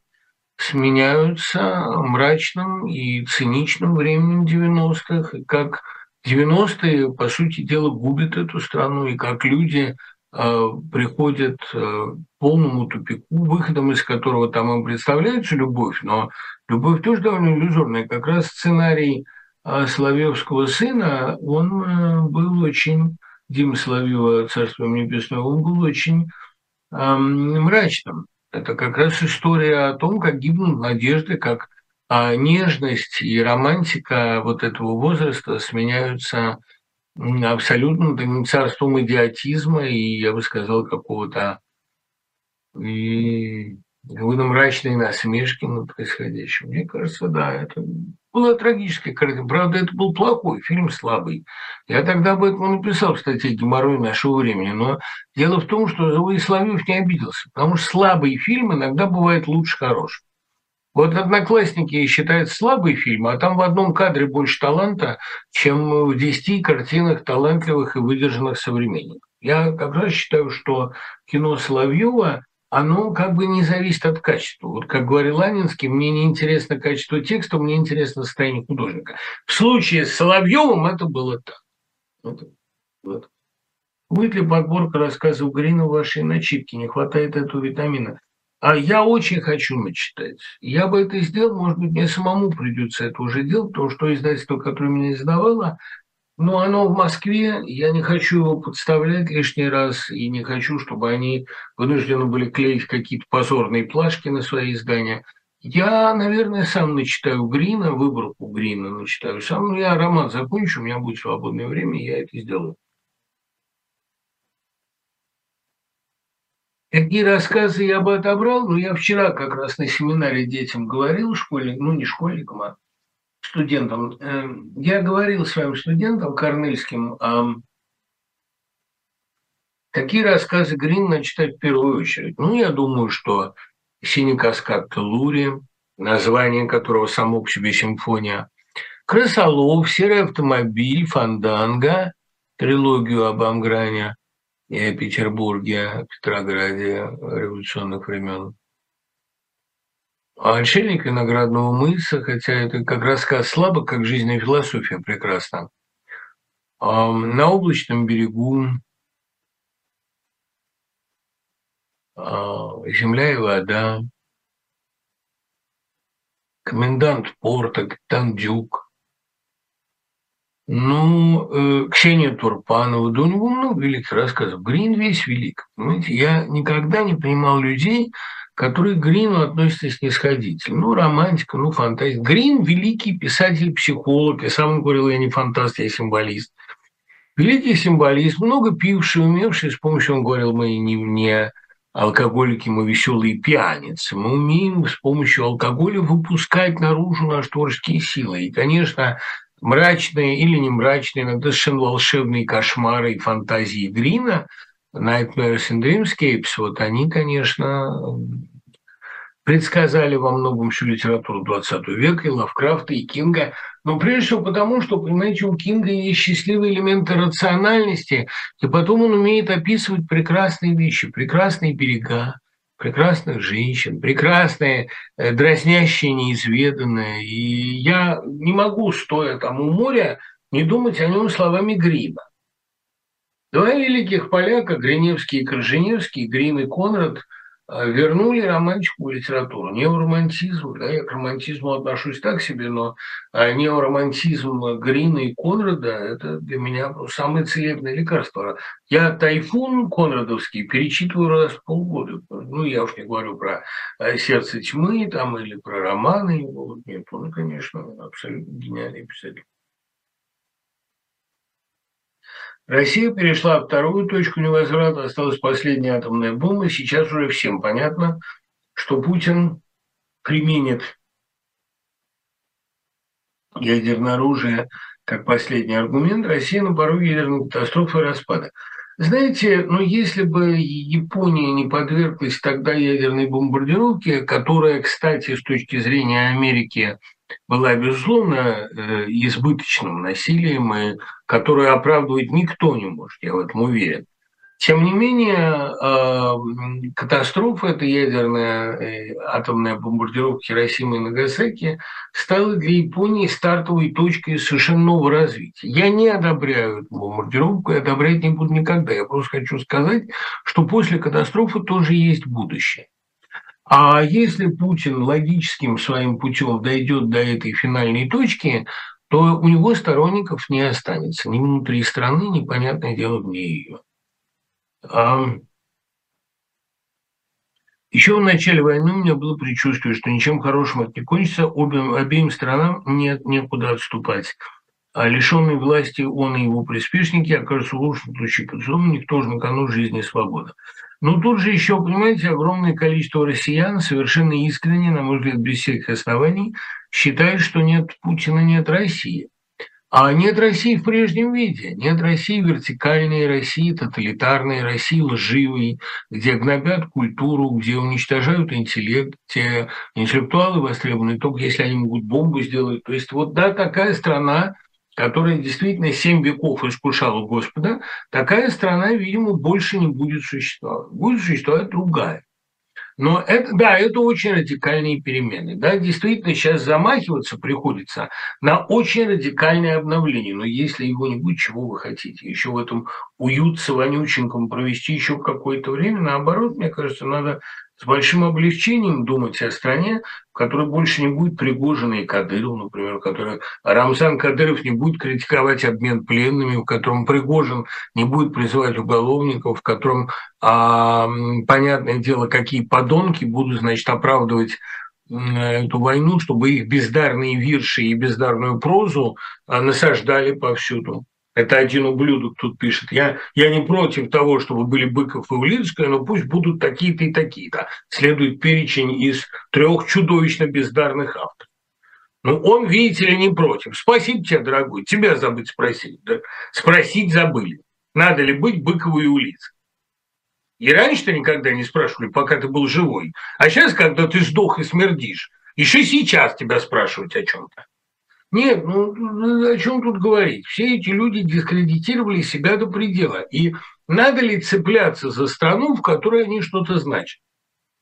сменяются мрачным и циничным временем 90-х, и как 90-е, по сути дела, губят эту страну, и как люди Э, приходят э, к полному тупику, выходом из которого там им представляется любовь, но любовь тоже довольно иллюзорная. Как раз сценарий э, Соловьевского сына, он был очень, Дима Соловьева, Царство Небесное, он был очень эм, мрачным. Это как раз история о том, как гибнут надежды, как нежность и романтика вот этого возраста сменяются абсолютно царством идиотизма и, я бы сказал, какого-то какой-то мрачной насмешки над происходящим. Мне кажется, да, это была трагическая картина. Правда, это был плохой фильм, слабый. Я тогда об этом написал в статье «Геморрой нашего времени». Но дело в том, что Зои Соловьев не обиделся, потому что слабый фильм иногда бывает лучше хорошего. Вот «Одноклассники» считают слабый фильм, а там в одном кадре больше таланта, чем в десяти картинах талантливых и выдержанных современников. Я как раз считаю, что кино Соловьева оно как бы не зависит от качества. Вот как говорил Ланинский, мне не интересно качество текста, мне интересно состояние художника. В случае с Соловьевым это было так. Вот. Вот. Будет ли подборка рассказов Грина в вашей начитке? Не хватает этого витамина. А я очень хочу начитать. Я бы это сделал, может быть, мне самому придется это уже делать, потому что издательство, которое меня издавало, но оно в Москве, я не хочу его подставлять лишний раз, и не хочу, чтобы они вынуждены были клеить какие-то позорные плашки на свои издания. Я, наверное, сам начитаю Грина, выборку Грина начитаю сам. Я роман закончу, у меня будет свободное время, я это сделаю. Какие рассказы я бы отобрал? Ну, я вчера как раз на семинаре детям говорил, школьникам, ну, не школьникам, а студентам. Эм, я говорил своим студентам корнельским, какие рассказы Грин надо читать в первую очередь. Ну, я думаю, что «Синий каскад Телури», название которого само по себе симфония, «Крысолов», «Серый автомобиль», «Фанданга», трилогию об Амгране – и Петербурге, Петрограде революционных времен. А «Отшельник виноградного мыса», хотя это как рассказ слабо, как жизненная философия прекрасна. А «На облачном берегу», а, «Земля и вода», комендант порта, капитан Дюк, ну, э, Ксения Турпанова, да у него много великих рассказов. Грин весь велик. Понимаете, я никогда не понимал людей, которые к Грину относятся снисходительно. Ну, романтика, ну, фантазия. Грин – великий писатель-психолог. Я сам говорил, я не фантаст, я символист. Великий символист, много пивший, умевший, с помощью, он говорил, мы не, не алкоголики, мы веселые пьяницы. Мы умеем с помощью алкоголя выпускать наружу наши творческие силы. И, конечно, мрачные или не мрачные, иногда совершенно волшебные кошмары и фантазии Грина, Nightmares and Dreamscapes, вот они, конечно, предсказали во многом всю литературу 20 века, и Лавкрафта, и Кинга. Но прежде всего потому, что, понимаете, у Кинга есть счастливые элементы рациональности, и потом он умеет описывать прекрасные вещи, прекрасные берега, прекрасных женщин, прекрасные, э, дразнящие, неизведанные. И я не могу, стоя там у моря, не думать о нем словами Грима. Два великих поляка, Гриневский и Корженевский, Грим и Конрад – вернули романтику в литературу, неоромантизм, да, я к романтизму отношусь так себе, но э, неоромантизм Грина и Конрада – это для меня самое целебное лекарство. Я «Тайфун» конрадовский перечитываю раз в полгода. Ну, я уж не говорю про э, «Сердце тьмы» там, или про романы. Нет, он, конечно, абсолютно гениальный писатель. Россия перешла вторую точку невозврата, осталась последняя атомная бомба. Сейчас уже всем понятно, что Путин применит ядерное оружие как последний аргумент. Россия на пороге ядерной катастрофы и распада. Знаете, ну если бы Япония не подверглась тогда ядерной бомбардировке, которая, кстати, с точки зрения Америки была, безусловно, э, избыточным насилием, и которое оправдывать никто не может, я в этом уверен. Тем не менее, э, катастрофа, эта ядерная э, атомная бомбардировка Хиросимы и Нагасаки, стала для Японии стартовой точкой совершенно нового развития. Я не одобряю эту бомбардировку, и одобрять не буду никогда. Я просто хочу сказать, что после катастрофы тоже есть будущее. А если Путин логическим своим путем дойдет до этой финальной точки, то у него сторонников не останется ни внутри страны, ни, понятное дело, вне ее. А... Еще в начале войны у меня было предчувствие, что ничем хорошим это не кончится, обеим, обеим сторонам нет некуда отступать. А лишенный власти он и его приспешники окажутся в лучшем случае под судом, у них тоже на кону жизни и свобода. Но тут же еще, понимаете, огромное количество россиян совершенно искренне, на мой взгляд, без всяких оснований, считают, что нет Путина, нет России. А нет России в прежнем виде. Нет России вертикальной России, тоталитарной России, лживой, где гнобят культуру, где уничтожают интеллект, где интеллектуалы востребованы только если они могут бомбу сделать. То есть вот да, такая страна, которая действительно семь веков искушала Господа, такая страна, видимо, больше не будет существовать. Будет существовать другая. Но это, да, это очень радикальные перемены. Да, действительно, сейчас замахиваться приходится на очень радикальное обновление. Но если его не будет, чего вы хотите? Еще в этом уют с вонюченьком провести еще какое-то время. Наоборот, мне кажется, надо с большим облегчением думать о стране, в которой больше не будет Пригожина и Кадыров, например, в которой Рамзан Кадыров не будет критиковать обмен пленными, в котором Пригожин не будет призывать уголовников, в котором, а, понятное дело, какие подонки будут, значит, оправдывать эту войну, чтобы их бездарные вирши и бездарную прозу а, насаждали повсюду. Это один ублюдок тут пишет. Я, я не против того, чтобы были Быков и Улицкая, но пусть будут такие-то и такие-то. Следует перечень из трех чудовищно бездарных авторов. Ну, он, видите ли, не против. Спасибо тебе, дорогой. Тебя забыть спросить. Да? Спросить забыли. Надо ли быть Быкову и Улицкой. И раньше-то никогда не спрашивали, пока ты был живой. А сейчас, когда ты сдох и смердишь, еще сейчас тебя спрашивать о чем-то. Нет, ну, ну о чем тут говорить? Все эти люди дискредитировали себя до предела. И надо ли цепляться за страну, в которой они что-то значат?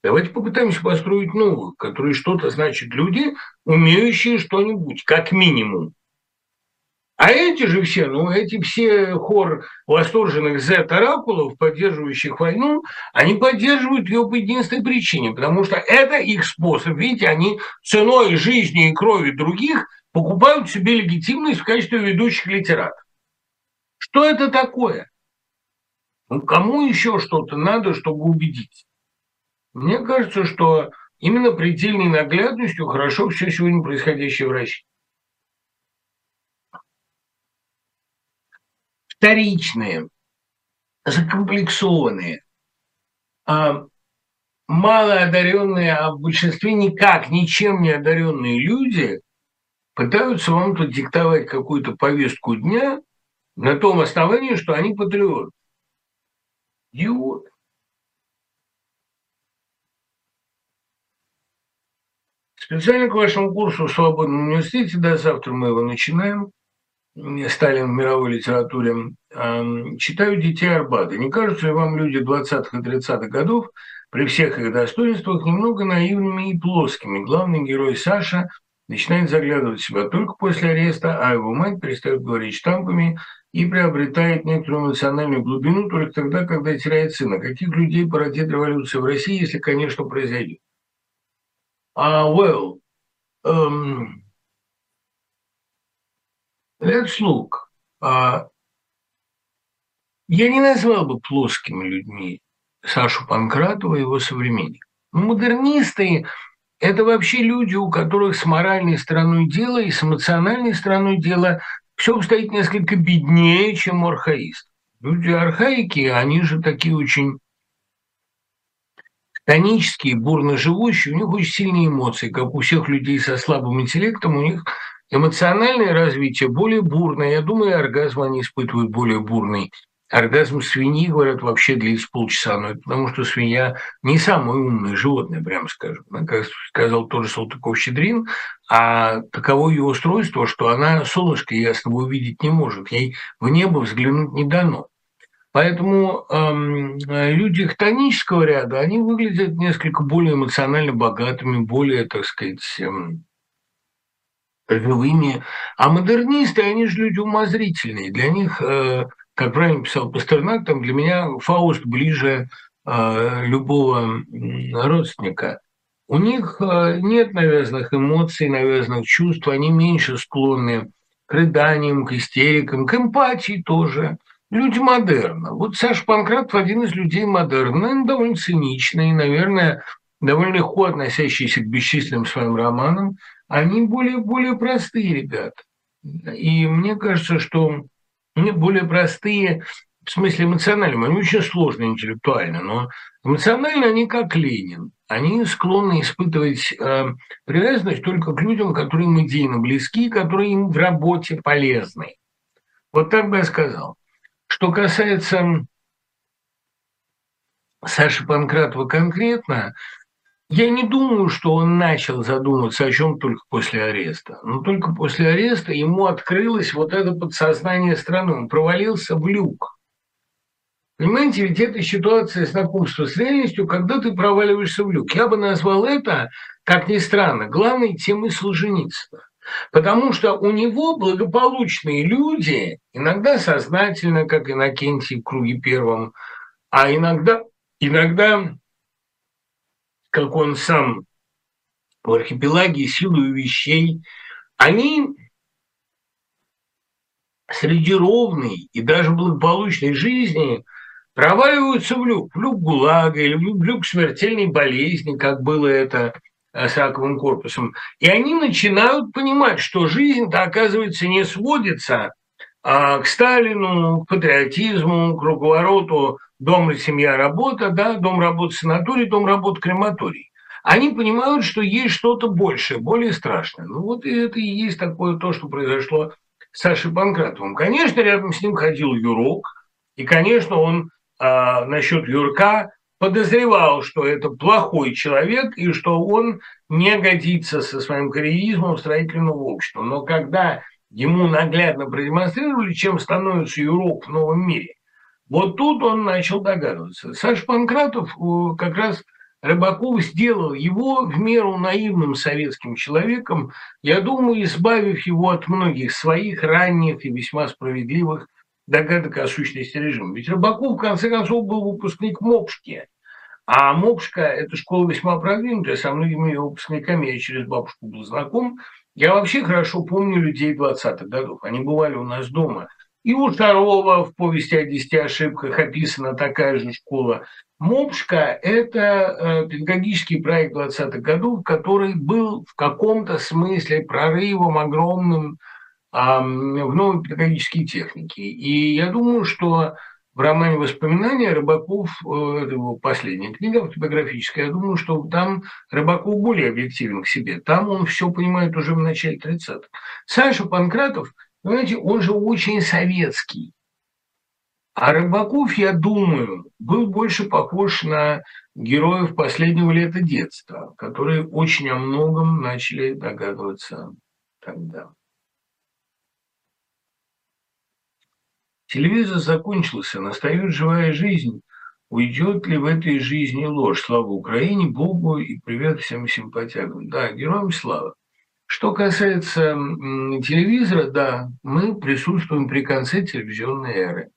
Давайте попытаемся построить новую, в которой что-то значит люди, умеющие что-нибудь, как минимум. А эти же все, ну, эти все хор восторженных Z-оракулов, поддерживающих войну, они поддерживают ее по единственной причине, потому что это их способ. Видите, они ценой жизни и крови других покупают себе легитимность в качестве ведущих литераторов. Что это такое? Ну, кому еще что-то надо, чтобы убедить? Мне кажется, что именно предельной наглядностью хорошо все сегодня происходящее в России. Вторичные, закомплексованные, а, малоодаренные, а в большинстве никак, ничем не одаренные люди пытаются вам тут диктовать какую-то повестку дня на том основании, что они патриоты. Идиот. Специально к вашему курсу в Свободном университете, да, завтра мы его начинаем, Сталин в мировой литературе, читаю «Детей Арбата». Не кажутся ли вам люди 20-х и 30-х годов при всех их достоинствах немного наивными и плоскими? Главный герой Саша начинает заглядывать в себя только после ареста, а его мать перестает говорить штампами и приобретает некоторую национальную глубину только тогда, когда теряет сына. Каких людей породит революция в России, если, конечно, произойдет? А, uh, well, um, let's look. Uh, я не назвал бы плоскими людьми Сашу Панкратова и его современников. Модернисты – это вообще люди, у которых с моральной стороной дела и с эмоциональной стороной дела все обстоит несколько беднее, чем у архаистов. Люди архаики, они же такие очень тонические, бурно живущие, у них очень сильные эмоции, как у всех людей со слабым интеллектом, у них эмоциональное развитие более бурное. Я думаю, оргазм они испытывают более бурный. Оргазм свиньи, говорят, вообще длится полчаса, но это потому что свинья не самое умное животное, прямо скажем. Как сказал тоже Салтыков-Щедрин, а таково ее устройство, что она солнышко ясного увидеть не может, ей в небо взглянуть не дано. Поэтому эм, люди хтонического ряда, они выглядят несколько более эмоционально богатыми, более, так сказать, эм, живыми. А модернисты, они же люди умозрительные. Для них э, как правильно писал Пастернак, там для меня Фауст ближе э, любого родственника. У них э, нет навязанных эмоций, навязанных чувств, они меньше склонны к рыданиям, к истерикам, к эмпатии тоже. Люди модерна. Вот Саша Панкратов один из людей модерна, наверное, довольно циничный, наверное, довольно легко относящийся к бесчисленным своим романам. Они более, более простые ребята. И мне кажется, что они более простые в смысле эмоциональном, они очень сложные интеллектуально, но эмоционально они как Ленин. Они склонны испытывать э, привязанность только к людям, которые им идейно близки, которые им в работе полезны. Вот так бы я сказал. Что касается Саши Панкратова конкретно, я не думаю, что он начал задумываться о чем только после ареста. Но только после ареста ему открылось вот это подсознание страны. Он провалился в люк. Понимаете, ведь это ситуация знакомства с реальностью, когда ты проваливаешься в люк. Я бы назвал это, как ни странно, главной темой Солженицына. Потому что у него благополучные люди, иногда сознательно, как Иннокентий в круге первом, а иногда, иногда как он сам в архипелаге силою вещей, они среди ровной и даже благополучной жизни проваливаются в люк, в люк ГУЛАГа или в люк смертельной болезни, как было это с раковым корпусом. И они начинают понимать, что жизнь-то, оказывается, не сводится а, к Сталину, к патриотизму, к круговороту дом, семья, работа, да, дом, работа, санаторий, дом, работа, крематорий. Они понимают, что есть что-то большее, более страшное. Ну вот и это и есть такое то, что произошло с Сашей Панкратовым. Конечно, рядом с ним ходил Юрок, и, конечно, он а, насчет Юрка подозревал, что это плохой человек и что он не годится со своим карьеризмом строительного общества. Но когда ему наглядно продемонстрировали, чем становится Юрок в новом мире, вот тут он начал догадываться. Саша Панкратов э, как раз Рыбаков сделал его в меру наивным советским человеком, я думаю, избавив его от многих своих ранних и весьма справедливых догадок о сущности режима. Ведь Рыбаков, в конце концов, был выпускник МОПшки, а МОПшка – это школа весьма продвинутая, со многими ее выпускниками я через бабушку был знаком. Я вообще хорошо помню людей 20-х годов, они бывали у нас дома. И у Тарова в повести о десяти ошибках описана такая же школа. МОПшка – это э, педагогический проект 20-х годов, который был в каком-то смысле прорывом огромным в новой педагогические техники. И я думаю, что в романе «Воспоминания» Рыбаков, э, это его последняя книга автобиографическая, я думаю, что там Рыбаков более объективен к себе. Там он все понимает уже в начале 30-х. Саша Панкратов, понимаете, он же очень советский. А Рыбаков, я думаю, был больше похож на героев последнего лета детства, которые очень о многом начали догадываться тогда. Телевизор закончился, настает живая жизнь. Уйдет ли в этой жизни ложь? Слава Украине, Богу и привет всем симпатягам. Да, героям слава. Что касается телевизора, да, мы присутствуем при конце телевизионной эры.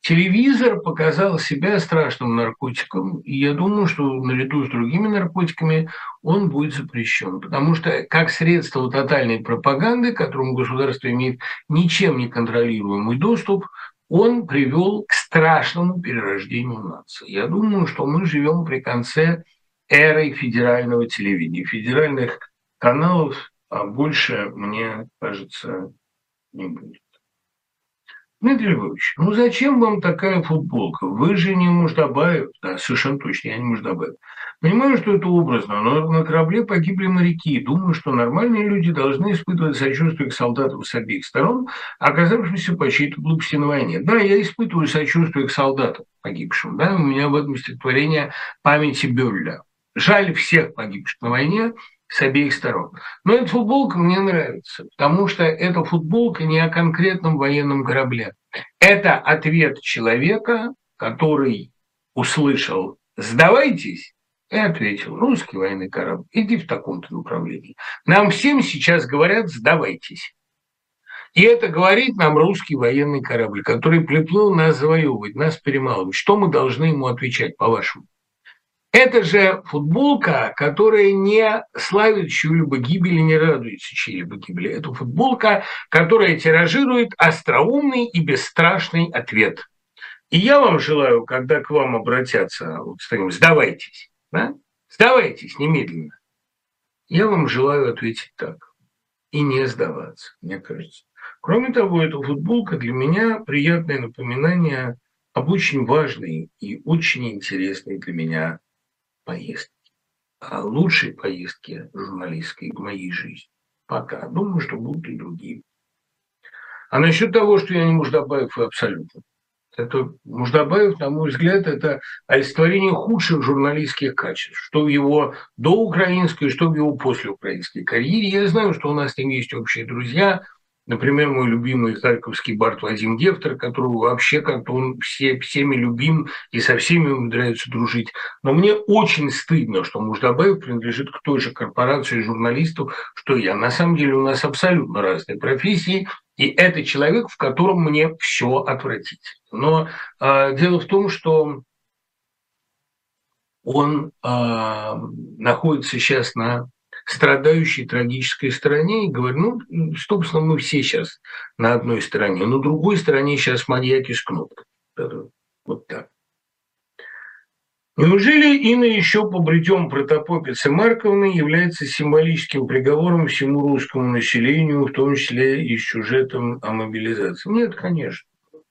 Телевизор показал себя страшным наркотиком, и я думаю, что наряду с другими наркотиками он будет запрещен, потому что как средство тотальной пропаганды, которому государство имеет ничем не контролируемый доступ, он привел к страшному перерождению нации. Я думаю, что мы живем при конце эры федерального телевидения, федеральных каналов, а больше, мне кажется, не будет. Дмитрий Львович, ну зачем вам такая футболка? Вы же не Муждабаев. Да, совершенно точно, я не Муждабаев. Понимаю, что это образно, но на корабле погибли моряки. Думаю, что нормальные люди должны испытывать сочувствие к солдатам с обеих сторон, оказавшимся по чьей-то глупости на войне. Да, я испытываю сочувствие к солдатам погибшим. Да, у меня в этом стихотворение памяти Бёрля. Жаль всех погибших на войне, с обеих сторон. Но эта футболка мне нравится, потому что эта футболка не о конкретном военном корабле. Это ответ человека, который услышал «сдавайтесь», и ответил «русский военный корабль, иди в таком-то направлении». Нам всем сейчас говорят «сдавайтесь». И это говорит нам русский военный корабль, который приплыл нас завоевывать, нас перемалывать. Что мы должны ему отвечать, по-вашему? Это же футболка, которая не славит чью-либо гибель и не радуется чьей-либо гибели. Это футболка, которая тиражирует остроумный и бесстрашный ответ. И я вам желаю, когда к вам обратятся, вот с таким «сдавайтесь», да? «сдавайтесь немедленно», я вам желаю ответить так и не сдаваться, мне кажется. Кроме того, эта футболка для меня приятное напоминание об очень важной и очень интересной для меня поездки. А лучшей поездки журналистской в моей жизни. Пока. Думаю, что будут и другие. А насчет того, что я не Муждабаев, абсолютно. Это Муждабаев, на мой взгляд, это олицетворение худших журналистских качеств, что в его доукраинской, что в его послеукраинской карьере. Я знаю, что у нас с ним есть общие друзья – Например, мой любимый харьковский бард Вадим Гефтер, которого вообще как-то он все, всеми любим и со всеми умудряется дружить. Но мне очень стыдно, что Муждабаев принадлежит к той же корпорации журналистов, что я. На самом деле у нас абсолютно разные профессии, и это человек, в котором мне все отвратить. Но э, дело в том, что он э, находится сейчас на страдающей трагической стороне и говорю, ну, собственно, мы все сейчас на одной стороне, на другой стороне сейчас маньяки с кнопкой. Вот так. Неужели Инна еще по бритьем протопопицы Марковны является символическим приговором всему русскому населению, в том числе и сюжетом о мобилизации? Нет, конечно.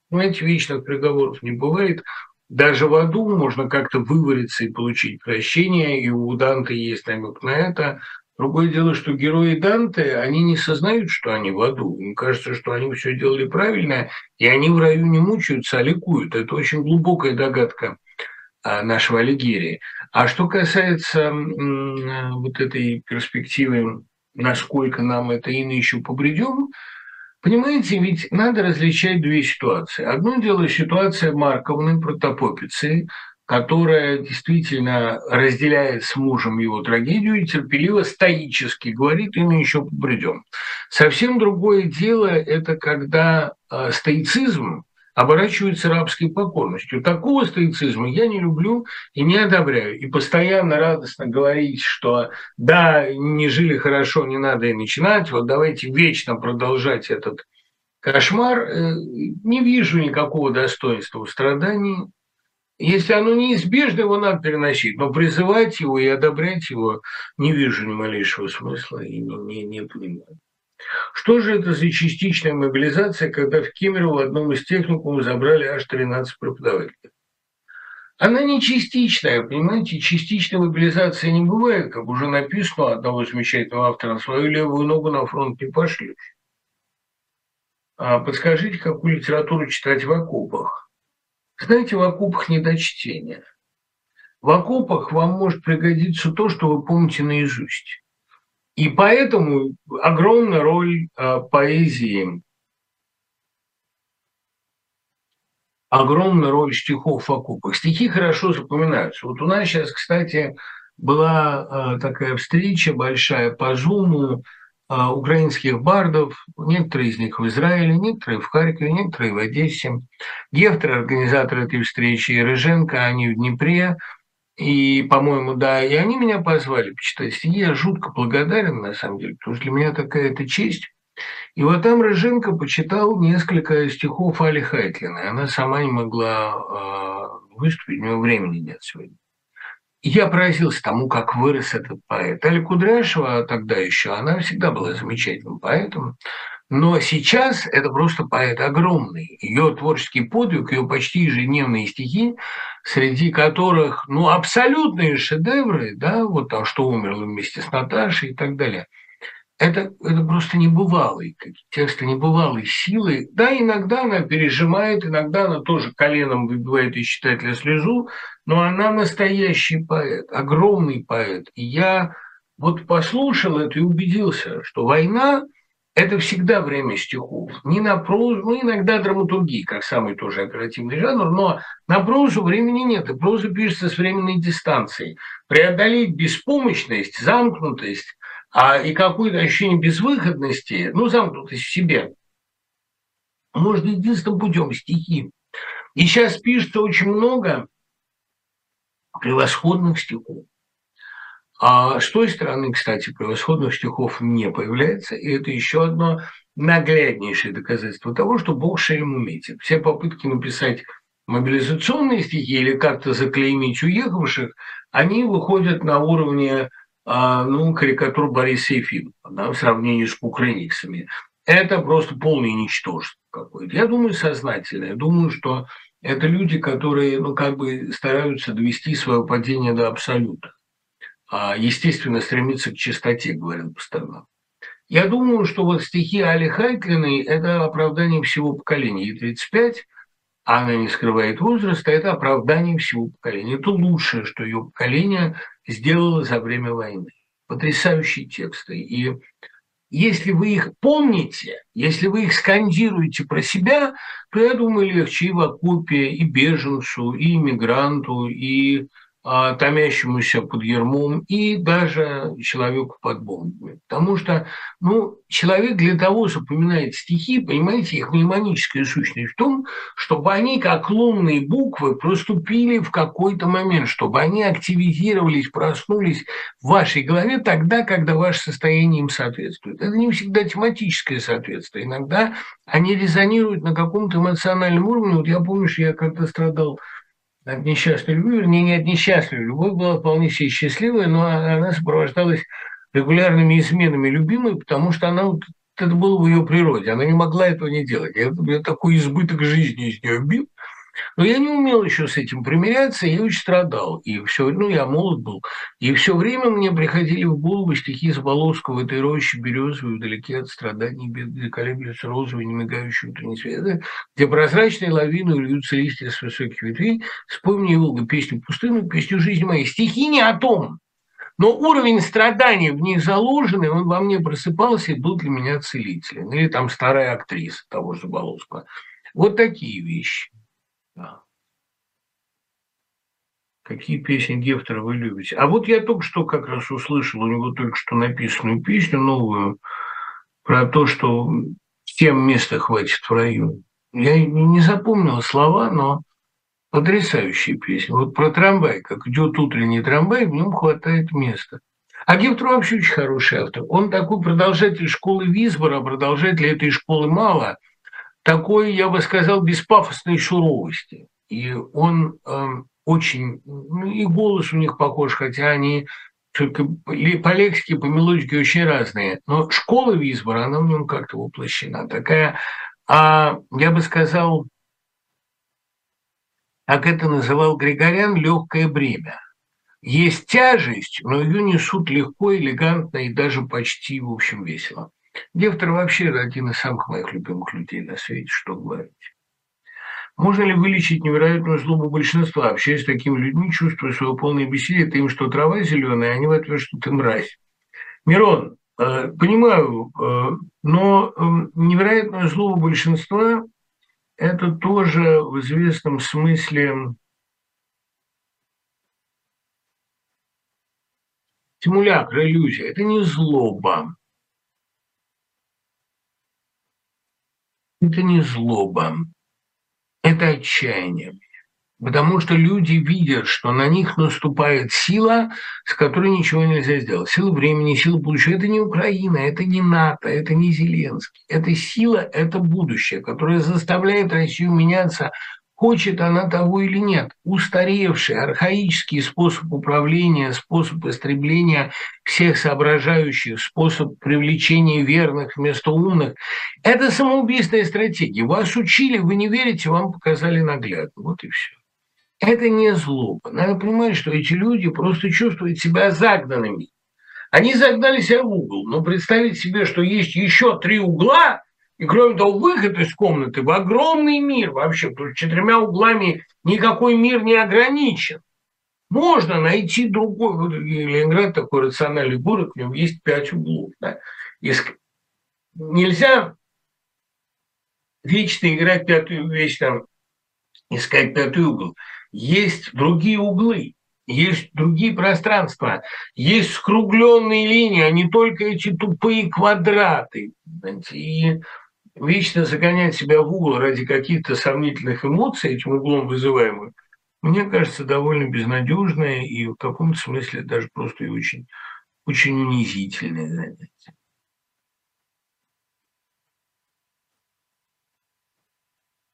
Знаете, вечных приговоров не бывает. Даже в аду можно как-то вывариться и получить прощение, и у Данте есть намек на это. Другое дело, что герои Данте, они не сознают, что они в аду. Им кажется, что они все делали правильно, и они в раю не мучаются, а ликуют. Это очень глубокая догадка а, нашего Алигерии. А что касается вот этой перспективы, насколько нам это ино еще побредем, понимаете, ведь надо различать две ситуации. Одно дело ситуация Марковны, протопопицы, которая действительно разделяет с мужем его трагедию и терпеливо, стоически говорит, и мы еще придем. Совсем другое дело – это когда э, стоицизм оборачивается рабской покорностью. Такого стоицизма я не люблю и не одобряю. И постоянно радостно говорить, что да, не жили хорошо, не надо и начинать, вот давайте вечно продолжать этот кошмар, э, не вижу никакого достоинства в страдании. Если оно неизбежно, его надо переносить, но призывать его и одобрять его не вижу ни малейшего смысла и не, не, не понимаю. Что же это за частичная мобилизация, когда в Кемерово в одном из техникумов забрали аж 13 преподавателей? Она не частичная, понимаете, частичной мобилизации не бывает, как уже написано одного замечательного автора, свою левую ногу на фронт не пошлешь. А подскажите, какую литературу читать в окопах? Знаете, в окопах не до чтения. В окопах вам может пригодиться то, что вы помните наизусть. И поэтому огромная роль э, поэзии, огромная роль стихов в окопах. Стихи хорошо запоминаются. Вот у нас сейчас, кстати, была э, такая встреча большая по Зуму украинских бардов, некоторые из них в Израиле, некоторые в Харькове, некоторые в Одессе. Гефтер, организатор этой встречи, Рыженко, они в Днепре. И, по-моему, да, и они меня позвали почитать стихи. Я жутко благодарен, на самом деле, потому что для меня такая это честь. И вот там Рыженко почитал несколько стихов Али Хайтлина. Она сама не могла э, выступить, у нее времени нет сегодня я поразился тому, как вырос этот поэт. Аля Кудряшева тогда еще, она всегда была замечательным поэтом, но сейчас это просто поэт огромный. Ее творческий подвиг, ее почти ежедневные стихи, среди которых, ну, абсолютные шедевры, да, вот там, что умерло вместе с Наташей и так далее – это, это просто небывалый, тексты небывалой силы. Да, иногда она пережимает, иногда она тоже коленом выбивает из читателя слезу, но она настоящий поэт, огромный поэт. И я вот послушал это и убедился, что война – это всегда время стихов. Не на прозу, ну, иногда драматургии, как самый тоже оперативный жанр, но на прозу времени нет, и проза пишется с временной дистанцией. Преодолеть беспомощность, замкнутость – а и какое-то ощущение безвыходности, ну, замкнутость в себе, можно единственным путем стихи. И сейчас пишется очень много превосходных стихов. А с той стороны, кстати, превосходных стихов не появляется, и это еще одно нагляднейшее доказательство того, что Бог шеем уметит. Все попытки написать мобилизационные стихи или как-то заклеймить уехавших, они выходят на уровне ну, карикатур Бориса Ефимова да, в сравнении с кукрыниксами. Это просто полное ничтожество какое-то. Я думаю, сознательно. Я думаю, что это люди, которые, ну, как бы стараются довести свое падение до абсолюта. А, естественно, стремиться к чистоте, говорил постоянно. Я думаю, что вот стихи Али Хайтлиной – это оправдание всего поколения. Ей 35, а она не скрывает возраста, это оправдание всего поколения. Это лучшее, что ее поколение сделала за время войны. Потрясающие тексты. И если вы их помните, если вы их скандируете про себя, то, я думаю, легче и в оккупе, и беженцу, и иммигранту, и томящемуся под ермом и даже человеку под бомбами. Потому что ну, человек для того запоминает стихи, понимаете, их мнемоническая сущность в том, чтобы они, как лунные буквы, проступили в какой-то момент, чтобы они активизировались, проснулись в вашей голове тогда, когда ваше состояние им соответствует. Это не всегда тематическое соответствие. Иногда они резонируют на каком-то эмоциональном уровне. Вот я помню, что я как-то страдал от несчастной любви, вернее, не от. Любовь была вполне себе счастливая, но она сопровождалась регулярными изменами любимой, потому что она вот, это было в ее природе. Она не могла этого не делать. Я, я такой избыток жизни из нее бил, но я не умел еще с этим примиряться, я очень страдал. И все, ну, я молод был. И все время мне приходили в голову стихи Заболоцкого «Этой рощи березовой, вдалеке от страданий, бедные колеблются розовые, не мигающие утренние светы, где прозрачные лавины льются листья с высоких ветвей. Вспомни, Волга, песню пустынную, песню жизни моей». Стихи не о том, но уровень страданий в них заложенный, он во мне просыпался и был для меня целителем. Или там старая актриса того же Болоцкого. Вот такие вещи. Какие песни Гефтера вы любите? А вот я только что как раз услышал у него только что написанную песню новую про то, что всем места хватит в раю. Я не запомнил слова, но потрясающая песня. Вот про трамвай, как идет утренний трамвай, в нем хватает места. А Гефтер вообще очень хороший автор. Он такой продолжатель школы Висбора, продолжатель этой школы мало, такой, я бы сказал, беспафосной суровости. И он э, очень, ну, и голос у них похож, хотя они только по лексике, по мелодике очень разные. Но школа Висбора, она в нем как-то воплощена. Такая, а, я бы сказал, как это называл Григорян, легкое бремя. Есть тяжесть, но ее несут легко, элегантно и даже почти, в общем, весело. Гефтер вообще один из самых моих любимых людей на свете, что говорить. Можно ли вылечить невероятную злобу большинства, общаясь с такими людьми, чувствуя свое полное бессилие, ты им что трава зеленая, а они в ответ, что ты мразь. Мирон, э, понимаю, э, но э, невероятную злобу большинства – это тоже в известном смысле симулятор, иллюзия. Это не злоба. Это не злоба это отчаяние. Потому что люди видят, что на них наступает сила, с которой ничего нельзя сделать. Сила времени, сила будущего. Это не Украина, это не НАТО, это не Зеленский. Это сила, это будущее, которое заставляет Россию меняться хочет она того или нет. Устаревший, архаический способ управления, способ истребления всех соображающих, способ привлечения верных вместо умных – это самоубийственная стратегия. Вас учили, вы не верите, вам показали наглядно. Вот и все. Это не злоба. Надо понимать, что эти люди просто чувствуют себя загнанными. Они загнали себя в угол, но представить себе, что есть еще три угла – и кроме того, выход из комнаты в огромный мир вообще, потому что четырьмя углами никакой мир не ограничен. Можно найти другой. Вот Ленинград такой рациональный город, в нем есть пять углов. Да? Иск... Нельзя вечно играть пятую, вечно искать пятый угол. Есть другие углы, есть другие пространства, есть скругленные линии, а не только эти тупые квадраты. И вечно загонять себя в угол ради каких-то сомнительных эмоций, этим углом вызываемых, мне кажется, довольно безнадежное и в каком-то смысле даже просто и очень, очень унизительное занятие.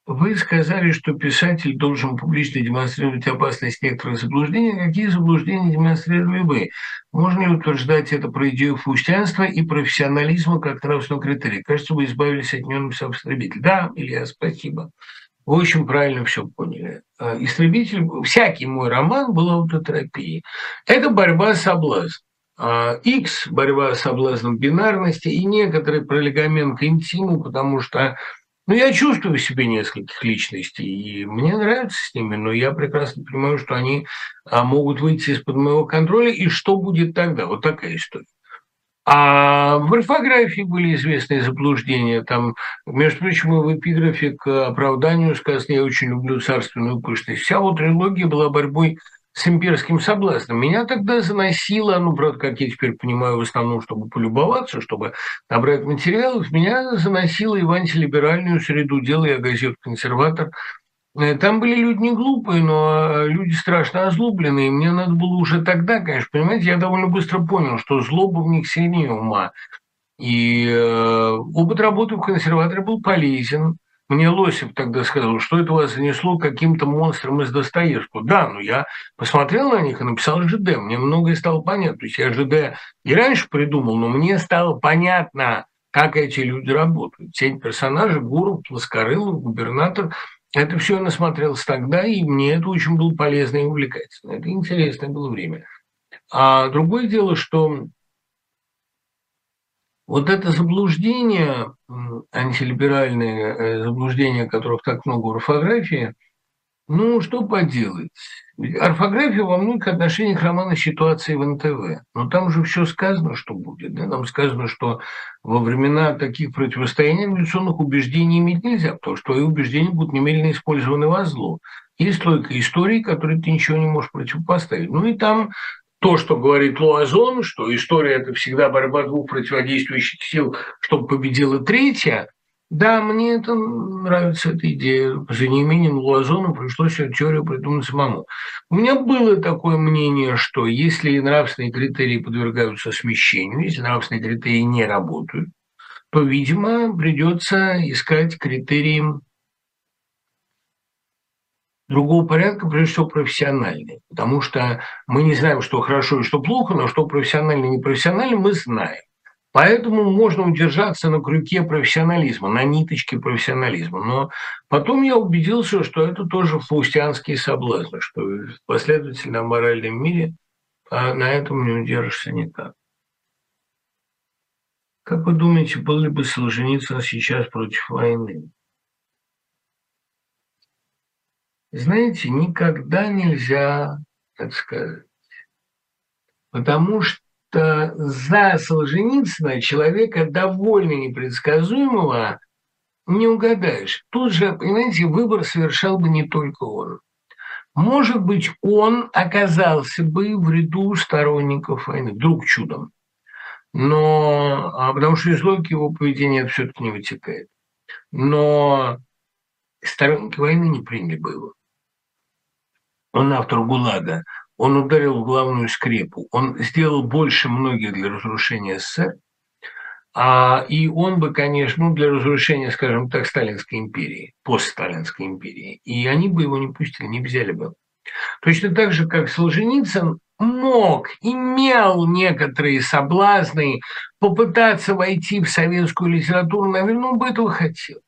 Вы сказали, что писатель должен публично демонстрировать опасность некоторых заблуждений. Какие заблуждения демонстрировали вы? Можно ли утверждать это про идею фаустианства и профессионализма как нравственного критерия? Кажется, вы избавились от него, написал «Истребитель». Да, Илья, спасибо. Вы очень правильно все поняли. А, «Истребитель», всякий мой роман был аутотерапией. Это борьба с соблазном. X – борьба с соблазном бинарности и некоторый пролегамент к интиму, потому что ну, я чувствую в себе нескольких личностей, и мне нравится с ними, но я прекрасно понимаю, что они а, могут выйти из-под моего контроля, и что будет тогда? Вот такая история. А в орфографии были известные заблуждения. Там, между прочим, в эпиграфе к оправданию сказано «Я очень люблю царственную пышность». Вся вот трилогия была борьбой с имперским соблазном. Меня тогда заносило, ну, правда, как я теперь понимаю, в основном, чтобы полюбоваться, чтобы набрать материалов, меня заносило и в антилиберальную среду, делал я газету «Консерватор». Э, там были люди не глупые, но люди страшно озлобленные. Мне надо было уже тогда, конечно, понимаете, я довольно быстро понял, что злоба в них сильнее ума. И э, опыт работы в консерваторе был полезен. Мне Лосев тогда сказал, что это вас занесло каким-то монстром из Достоевского. Да, но я посмотрел на них и написал ЖД. Мне многое стало понятно. То есть я ЖД и раньше придумал, но мне стало понятно, как эти люди работают. Тень персонажей, Гуров, Плоскорылов, губернатор. Это все я насмотрелся тогда, и мне это очень было полезно и увлекательно. Это интересное было время. А другое дело, что вот это заблуждение, антилиберальное э, заблуждение, которых так много в орфографии, Ну, что поделать. Орфография во многих отношениях романа ситуации в НТВ. Но там же все сказано, что будет. Да? Там сказано, что во времена таких противостояний революционных убеждений иметь нельзя, потому что твои убеждения будут немедленно использованы во зло. Есть только истории, которые ты ничего не можешь противопоставить. Ну и там то, что говорит Луазон, что история – это всегда борьба двух противодействующих сил, чтобы победила третья, да, мне это нравится, эта идея. За неимением Луазона пришлось эту теорию придумать самому. У меня было такое мнение, что если нравственные критерии подвергаются смещению, если нравственные критерии не работают, то, видимо, придется искать критерии другого порядка, прежде всего, профессиональные. Потому что мы не знаем, что хорошо и что плохо, но что профессионально и непрофессионально мы знаем. Поэтому можно удержаться на крюке профессионализма, на ниточке профессионализма. Но потом я убедился, что это тоже фаустианские соблазны, что в последовательном моральном мире а на этом не удержишься никак. Как вы думаете, был ли бы Солженицын сейчас против войны? Знаете, никогда нельзя так сказать. Потому что за Солженицына, человека довольно непредсказуемого, не угадаешь. Тут же, понимаете, выбор совершал бы не только он. Может быть, он оказался бы в ряду сторонников войны, вдруг чудом. Но, а потому что из логики его поведения все-таки не вытекает. Но сторонники войны не приняли бы его. Он автор ГУЛАГа он ударил в главную скрепу, он сделал больше многих для разрушения СССР, а, и он бы, конечно, ну, для разрушения, скажем так, Сталинской империи, постсталинской империи, и они бы его не пустили, не взяли бы. Точно так же, как Солженицын мог, имел некоторые соблазны попытаться войти в советскую литературу, наверное, он бы этого хотел.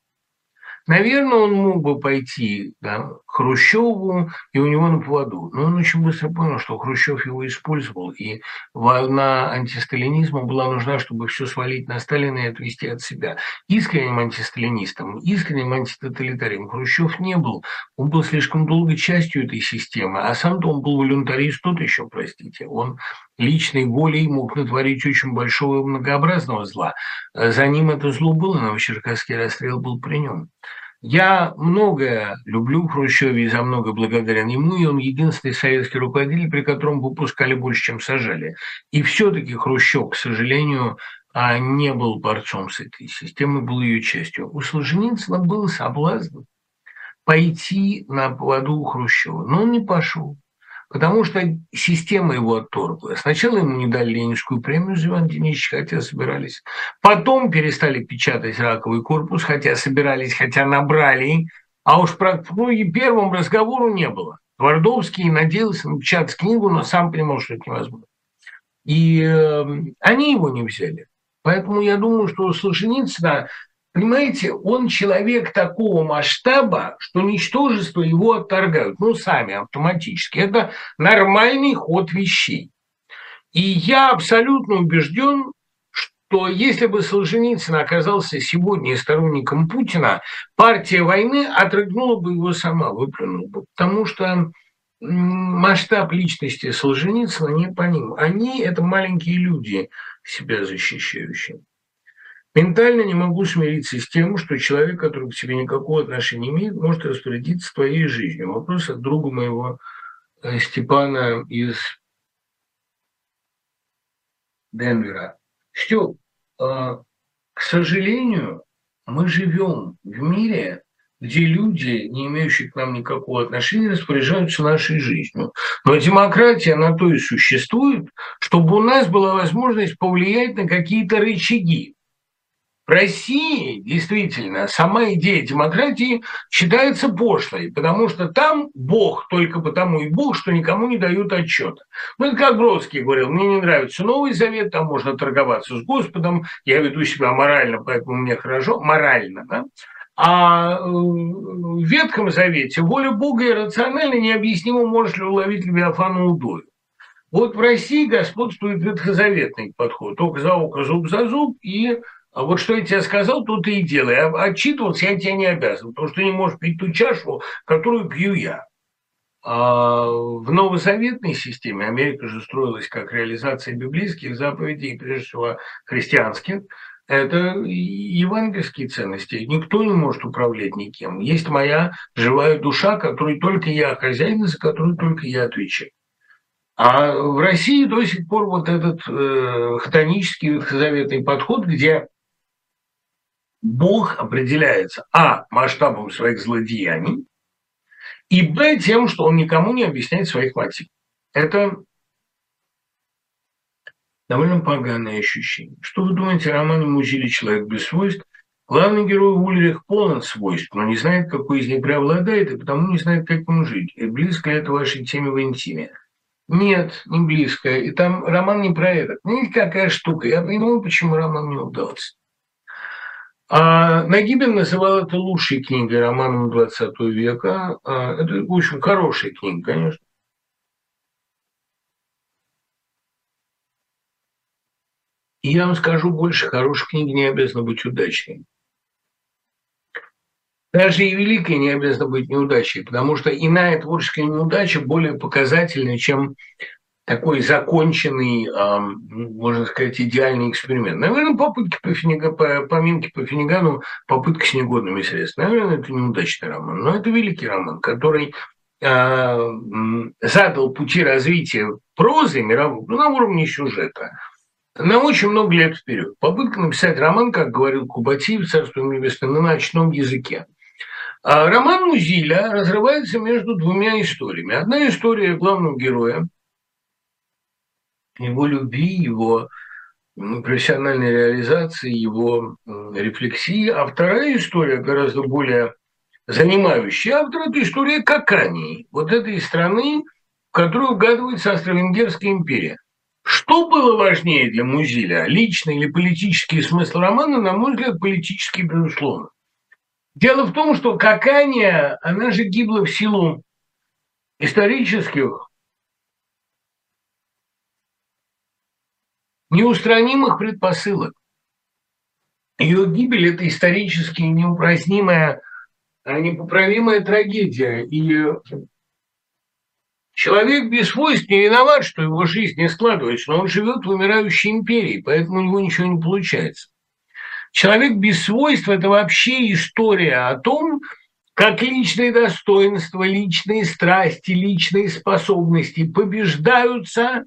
Наверное, он мог бы пойти да, Хрущеву и у него на поводу. Но он очень быстро понял, что Хрущев его использовал, и волна антисталинизма была нужна, чтобы все свалить на Сталина и отвести от себя. Искренним антисталинистом, искренним антитоталитарием Хрущев не был. Он был слишком долго частью этой системы, а сам-то он был волюнтарист тот еще, простите. Он личной волей мог натворить очень большого и многообразного зла. За ним это зло было, но Черкасский расстрел был при нем. Я многое люблю в Хрущеве и за много благодарен ему, и он единственный советский руководитель, при котором выпускали больше, чем сажали. И все-таки Хрущев, к сожалению, а, не был борцом с этой системой, был ее частью. У Солженицына был соблазн пойти на поводу Хрущева, но он не пошел потому что система его отторгла. Сначала ему не дали Ленинскую премию за Иван Денисович, хотя собирались. Потом перестали печатать раковый корпус, хотя собирались, хотя набрали. А уж про и первому разговору не было. Твардовский надеялся напечатать книгу, но сам понимал, что это невозможно. И э, они его не взяли. Поэтому я думаю, что Солженицына Понимаете, он человек такого масштаба, что ничтожество его отторгают, ну, сами автоматически. Это нормальный ход вещей. И я абсолютно убежден, что если бы Солженицын оказался сегодня сторонником Путина, партия войны отрыгнула бы его сама, выплюнула бы. Потому что масштаб личности Солженицына не по ним. Они – это маленькие люди, себя защищающие. Ментально не могу смириться с тем, что человек, который к тебе никакого отношения не имеет, может распорядиться твоей жизнью. Вопрос от друга моего э, Степана из Денвера. Степ, э, к сожалению, мы живем в мире, где люди, не имеющие к нам никакого отношения, распоряжаются нашей жизнью. Но демократия на то и существует, чтобы у нас была возможность повлиять на какие-то рычаги. В России действительно сама идея демократии считается пошлой, потому что там Бог только потому и Бог, что никому не дают отчета. Ну, это как Бродский говорил, мне не нравится Новый Завет, там можно торговаться с Господом, я веду себя морально, поэтому мне хорошо, морально, да? А э, в Ветхом Завете воля Бога иррационально необъяснимо, можешь ли уловить Левиафана удою. Вот в России господствует ветхозаветный подход. Око за око, зуб за зуб и А вот что я тебе сказал, то ты и делай. А отчитываться я тебе не обязан, потому что ты не можешь пить ту чашу, которую пью я. А в новозаветной системе Америка же строилась как реализация библейских заповедей, прежде всего христианских. Это евангельские ценности. Никто не может управлять никем. Есть моя живая душа, которой только я хозяин, за которую только я отвечаю. А в России до сих пор вот этот э, хтонический ветхозаветный подход, где Бог определяется а. масштабом своих злодеяний, и б. тем, что он никому не объясняет своих мотивов. Это довольно поганое ощущение. Что вы думаете о романе Музили «Человек без свойств»? Главный герой Ульрих полон свойств, но не знает, какой из них преобладает, и потому не знает, как ему жить. И близко это вашей теме в интиме. Нет, не близко. И там роман не про это. Знаете, какая штука? Я понимаю, почему роман не удался. А Нагибин называл это лучшей книгой романом 20 века. А, это, в общем, хорошая книга, конечно. И я вам скажу больше, хорошая книга не обязана быть удачной. Даже и великая не обязана быть неудачей, потому что иная творческая неудача более показательна, чем такой законченный, можно сказать, идеальный эксперимент. Наверное, попытки по, Финига, по по Финигану, попытка с негодными средствами. Наверное, это неудачный роман, но это великий роман, который а, задал пути развития прозы мировой, ну, на уровне сюжета, на очень много лет вперед. Попытка написать роман, как говорил Кубатиев, царство небесное, на ночном языке. А роман Музиля разрывается между двумя историями. Одна история главного героя, его любви, его профессиональной реализации, его рефлексии, а вторая история, гораздо более занимающая автора, это история Какании, вот этой страны, в которую угадывается Австро-Венгерская империя. Что было важнее для Музиля, личный или политический смысл романа, на мой взгляд, политический, безусловно. Дело в том, что Какания, она же гибла в силу исторических неустранимых предпосылок. Ее гибель – это исторически неупразднимая, а непоправимая трагедия. И человек без свойств не виноват, что его жизнь не складывается, но он живет в умирающей империи, поэтому у него ничего не получается. Человек без свойств – это вообще история о том, как личные достоинства, личные страсти, личные способности побеждаются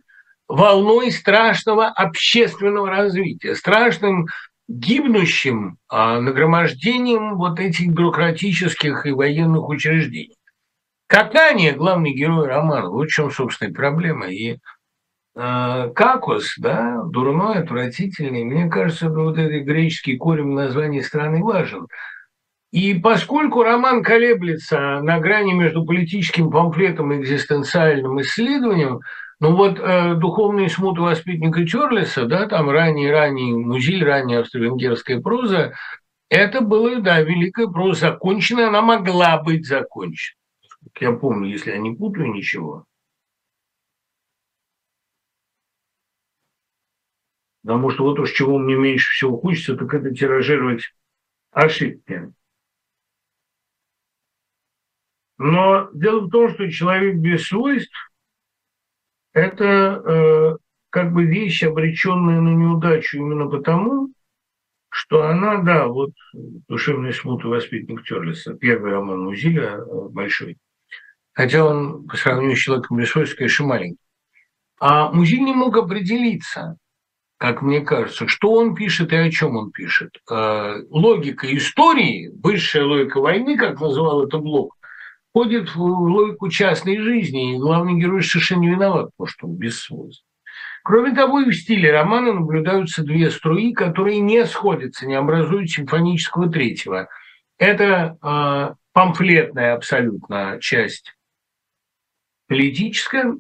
волной страшного общественного развития, страшным гибнущим а, нагромождением вот этих бюрократических и военных учреждений. Катание – главный герой романа, вот в чем, собственно, проблема. И а, какос, да, дурной, отвратительный. Мне кажется, вот этот греческий корень названия страны важен. И поскольку роман колеблется на грани между политическим памфлетом и экзистенциальным исследованием, ну вот э, духовные смуты воспитанника Чорлиса, да, там ранний-ранний Музиль, ранняя австро-венгерская проза, это было, да, великая проза закончена, она могла быть закончена. Я помню, если я не путаю ничего. Потому что вот уж чего мне меньше всего хочется, так это тиражировать ошибки. Но дело в том, что человек без свойств – это э, как бы вещь, обреченная на неудачу именно потому, что она, да, вот «Душевный смут и воспитанник Терлиса», первый роман Музиля, э, большой, хотя он по сравнению с человеком свойств, конечно, маленький. А Музиль не мог определиться – как мне кажется, что он пишет и о чем он пишет. Э, логика истории, высшая логика войны, как называл это Блок, входит в логику частной жизни, и главный герой совершенно не виноват, потому что он без. Кроме того, и в стиле романа наблюдаются две струи, которые не сходятся, не образуют симфонического третьего. Это э, памфлетная абсолютно часть политическая,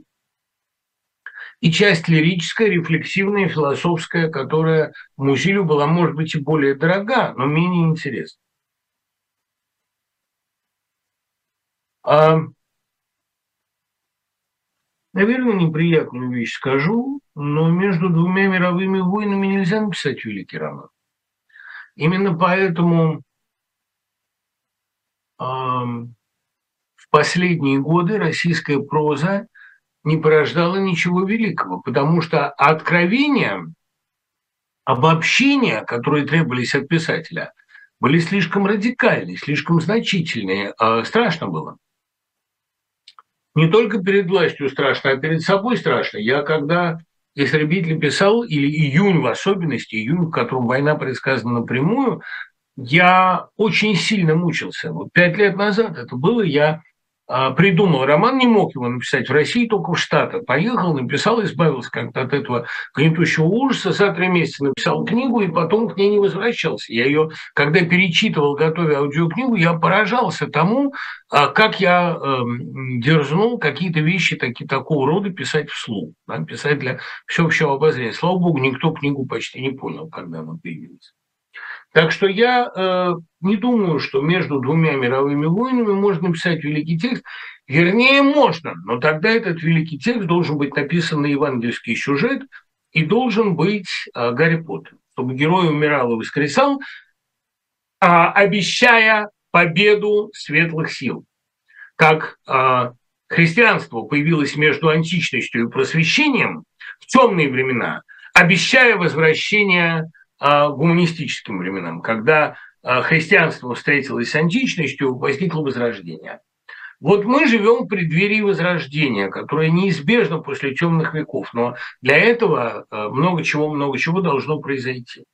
и часть лирическая, рефлексивная, философская, которая Музилю была, может быть, и более дорога, но менее интересна. А, наверное, неприятную вещь скажу, но между двумя мировыми войнами нельзя написать великий роман. Именно поэтому э, в последние годы российская проза не порождала ничего великого, потому что откровения, обобщения, которые требовались от писателя, были слишком радикальны, слишком значительные. А страшно было. Не только перед властью страшно, а перед собой страшно. Я когда истребитель писал, или июнь в особенности, июнь, в котором война предсказана напрямую, я очень сильно мучился. Вот пять лет назад это было, я придумал роман, не мог его написать в России, только в Штатах. Поехал, написал, избавился как-то от этого гнетущего ужаса, за три месяца написал книгу и потом к ней не возвращался. Я ее, когда перечитывал, готовя аудиокнигу, я поражался тому, а, как я э, дерзнул какие-то вещи таки, такого рода писать вслух, да, писать для всеобщего обозрения. Слава богу, никто книгу почти не понял, когда она появилась. Так что я э, не думаю, что между двумя мировыми войнами можно написать великий текст. Вернее, можно, но тогда этот великий текст должен быть написан на евангельский сюжет и должен быть э, Гарри Поттер, чтобы герой умирал и воскресал, э, обещая победу светлых сил. Как э, христианство появилось между античностью и просвещением в темные времена, обещая возвращение гуманистическим временам, когда а, христианство встретилось с античностью, возникло возрождение. Вот мы живем в преддверии возрождения, которое неизбежно после темных веков, но для этого а, много чего, много чего должно произойти.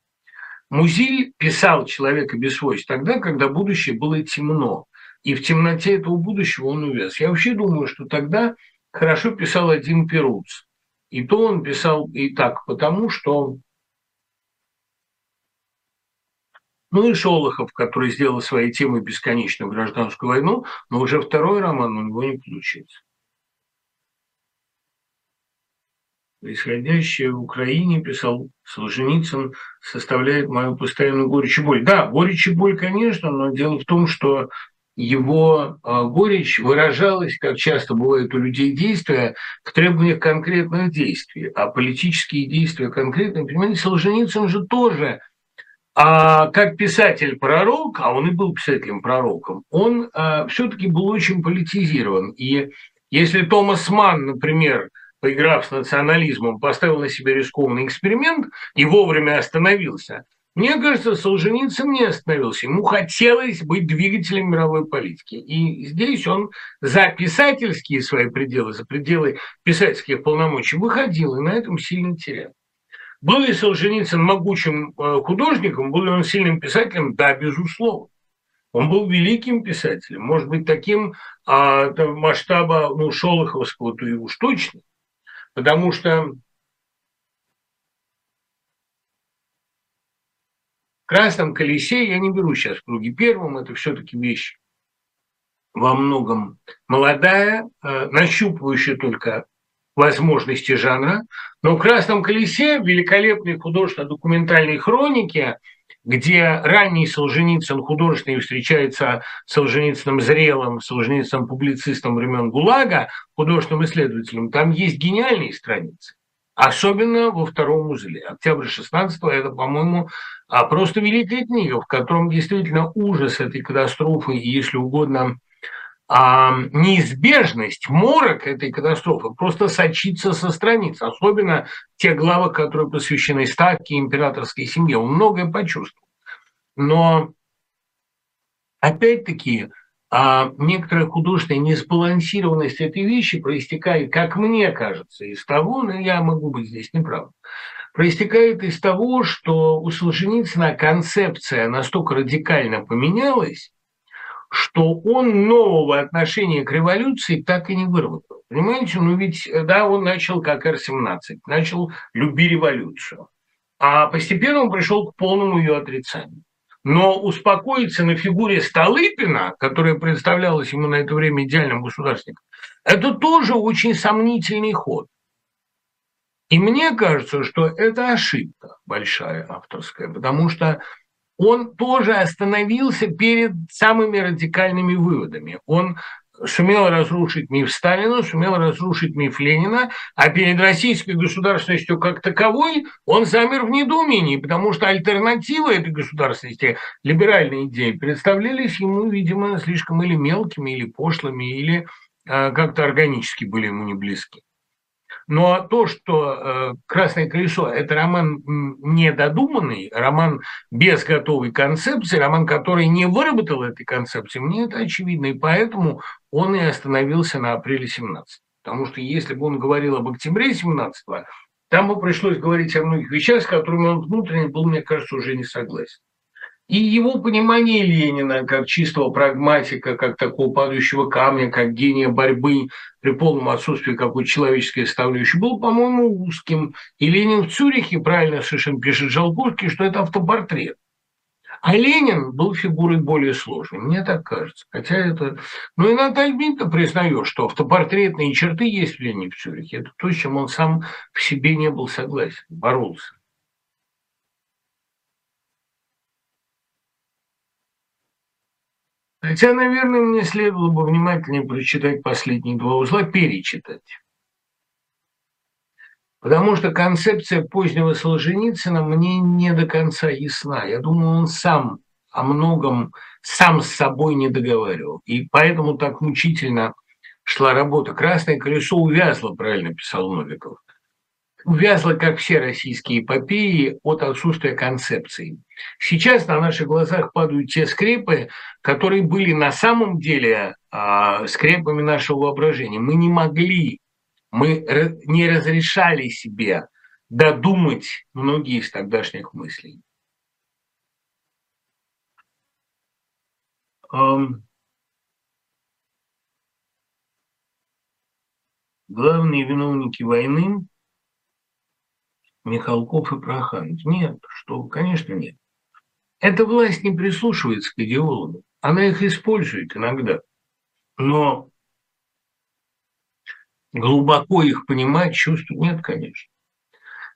Музиль писал «Человека без свойств» тогда, когда будущее было темно, и в темноте этого будущего он увяз. Я вообще думаю, что тогда хорошо писал один Перуц. И то он писал и так, потому что Ну и Шолохов, который сделал своей темой бесконечную гражданскую войну, но уже второй роман у него не получится. Происходящее в Украине, писал Солженицын, составляет мою постоянную горечь и боль. Да, горечь и боль, конечно, но дело в том, что его а, горечь выражалась, как часто бывает у людей действия, в требованиях конкретных действий. А политические действия конкретные, понимаете, Солженицын же тоже – а как писатель-пророк, а он и был писателем-пророком, он а, все-таки был очень политизирован. И если Томас Манн, например, поиграв с национализмом, поставил на себе рискованный эксперимент и вовремя остановился, мне кажется, Солженицын не остановился. Ему хотелось быть двигателем мировой политики. И здесь он за писательские свои пределы, за пределы писательских полномочий выходил, и на этом сильно терял. Был ли Солженицын могучим э, художником, был ли он сильным писателем? Да, безусловно. Он был великим писателем, может быть, таким а, масштаба ну, Шолоховского, то и уж точно. Потому что в «Красном колесе» я не беру сейчас в круге первым, это все-таки вещь во многом молодая, э, нащупывающая только возможности жанра. Но в «Красном колесе» великолепной художественно-документальной хроники, где ранний Солженицын художественный встречается с Солженицыным зрелым, Солженицыным публицистом времен ГУЛАГа, художественным исследователем, там есть гениальные страницы. Особенно во втором узле. Октябрь 16 это, по-моему, а, просто великая книга, в котором действительно ужас этой катастрофы и, если угодно, а, неизбежность, морок этой катастрофы просто сочится со страниц, особенно те главы, которые посвящены ставке императорской семье. Он многое почувствовал. Но опять-таки а, некоторая художественная несбалансированность этой вещи проистекает, как мне кажется, из того, но я могу быть здесь неправ, проистекает из того, что у Солженицына концепция настолько радикально поменялась, что он нового отношения к революции так и не выработал. Понимаете, ну ведь, да, он начал как Р-17, начал «люби революцию», а постепенно он пришел к полному ее отрицанию. Но успокоиться на фигуре Столыпина, которая представлялась ему на это время идеальным государственником, это тоже очень сомнительный ход. И мне кажется, что это ошибка большая авторская, потому что он тоже остановился перед самыми радикальными выводами. Он сумел разрушить миф Сталина, сумел разрушить миф Ленина, а перед российской государственностью как таковой он замер в недоумении, потому что альтернативы этой государственности, либеральные идеи, представлялись ему, видимо, слишком или мелкими, или пошлыми, или э, как-то органически были ему не близки. Но то, что э, «Красное колесо» – это роман недодуманный, роман без готовой концепции, роман, который не выработал этой концепции, мне это очевидно, и поэтому он и остановился на апреле 17 Потому что если бы он говорил об октябре 17 там бы пришлось говорить о многих вещах, с которыми он внутренне был, мне кажется, уже не согласен. И его понимание Ленина как чистого прагматика, как такого падающего камня, как гения борьбы при полном отсутствии какой-то человеческой составляющей, был, по-моему, узким. И Ленин в Цюрихе, правильно совершенно пишет Жалбурский, что это автопортрет. А Ленин был фигурой более сложной, мне так кажется. Хотя это... Ну и Дмитриевна признает, что автопортретные черты есть в Ленине в Цюрихе. Это то, с чем он сам в себе не был согласен, боролся. Хотя, наверное, мне следовало бы внимательнее прочитать последние два узла, перечитать. Потому что концепция позднего Солженицына мне не до конца ясна. Я думаю, он сам о многом сам с собой не договаривал. И поэтому так мучительно шла работа. «Красное колесо увязло», правильно писал Новиков увязла, как все российские эпопеи, от отсутствия концепции. Сейчас на наших глазах падают те скрепы, которые были на самом деле э, скрепами нашего воображения. Мы не могли, мы не разрешали себе додумать многие из тогдашних мыслей. Главные виновники войны Михалков и Проханов. Нет, что, конечно, нет. Эта власть не прислушивается к идеологам. Она их использует иногда. Но глубоко их понимать, чувствовать нет, конечно.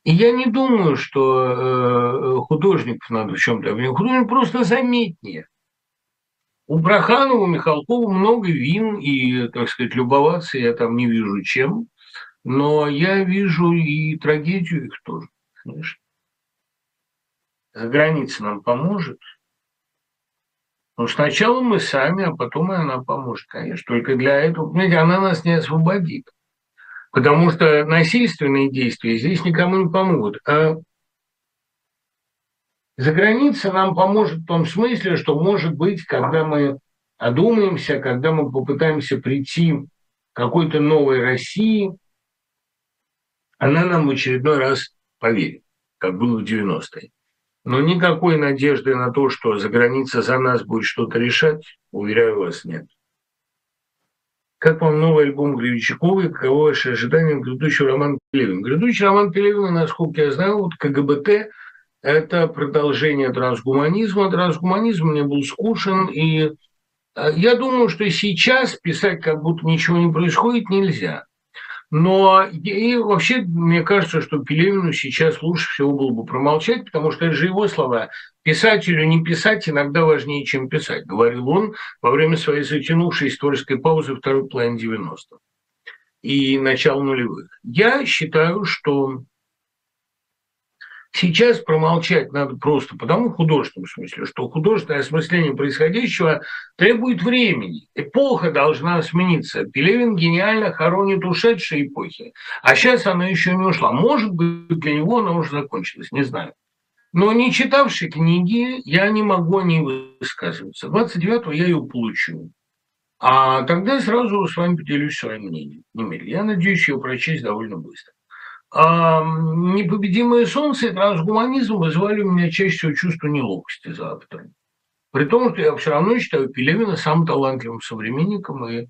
И я не думаю, что э, художников надо в чем-то обвинять. Художник просто заметнее. У Проханова, у Михалкова много вин, и, так сказать, любоваться я там не вижу чем. Но я вижу и трагедию их тоже, конечно. За границей нам поможет. Но сначала мы сами, а потом и она поможет, конечно. Только для этого, понимаете, она нас не освободит. Потому что насильственные действия здесь никому не помогут. А за границей нам поможет в том смысле, что, может быть, когда мы одумаемся, когда мы попытаемся прийти к какой-то новой России – она нам в очередной раз поверит, как было в 90-е. Но никакой надежды на то, что за граница за нас будет что-то решать, уверяю вас, нет. Как вам новый альбом Гривичаковой? Каково ваше ожидание грядущего романа Пелевина? Грядущий роман Пелевина, насколько я знаю, вот КГБТ – это продолжение трансгуманизма. Трансгуманизм мне был скучен, и э, я думаю, что сейчас писать, как будто ничего не происходит, нельзя. Но и вообще, мне кажется, что Пелевину сейчас лучше всего было бы промолчать, потому что это же его слова. Писателю не писать иногда важнее, чем писать, говорил он во время своей затянувшей исторической паузы второй половины 90-х и начала нулевых. Я считаю, что Сейчас промолчать надо просто потому, в художественном смысле, что художественное осмысление происходящего требует времени. Эпоха должна смениться. Пелевин гениально хоронит ушедшие эпохи, а сейчас она еще не ушла. Может быть, для него она уже закончилась, не знаю. Но не читавший книги, я не могу о ней высказываться. 29-го я ее получу. А тогда сразу с вами поделюсь своим мнением. Я надеюсь ее прочесть довольно быстро. А непобедимое солнце и трансгуманизм вызывали у меня чаще всего чувство неловкости за автором. При том, что я все равно считаю Пелевина самым талантливым современником и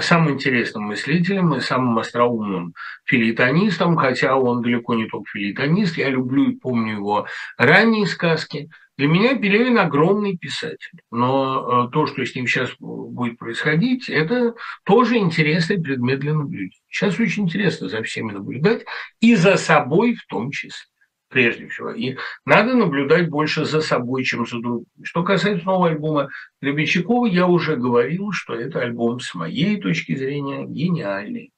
самым интересным мыслителем и самым остроумным филитонистом, хотя он далеко не только филитонист. Я люблю и помню его ранние сказки. Для меня Пелевин огромный писатель, но э, то, что с ним сейчас будет происходить, это тоже интересный предмет для наблюдения. Сейчас очень интересно за всеми наблюдать и за собой в том числе. прежде всего. И надо наблюдать больше за собой, чем за другими. Что касается нового альбома Гребенщикова, я уже говорил, что это альбом с моей точки зрения гениальный.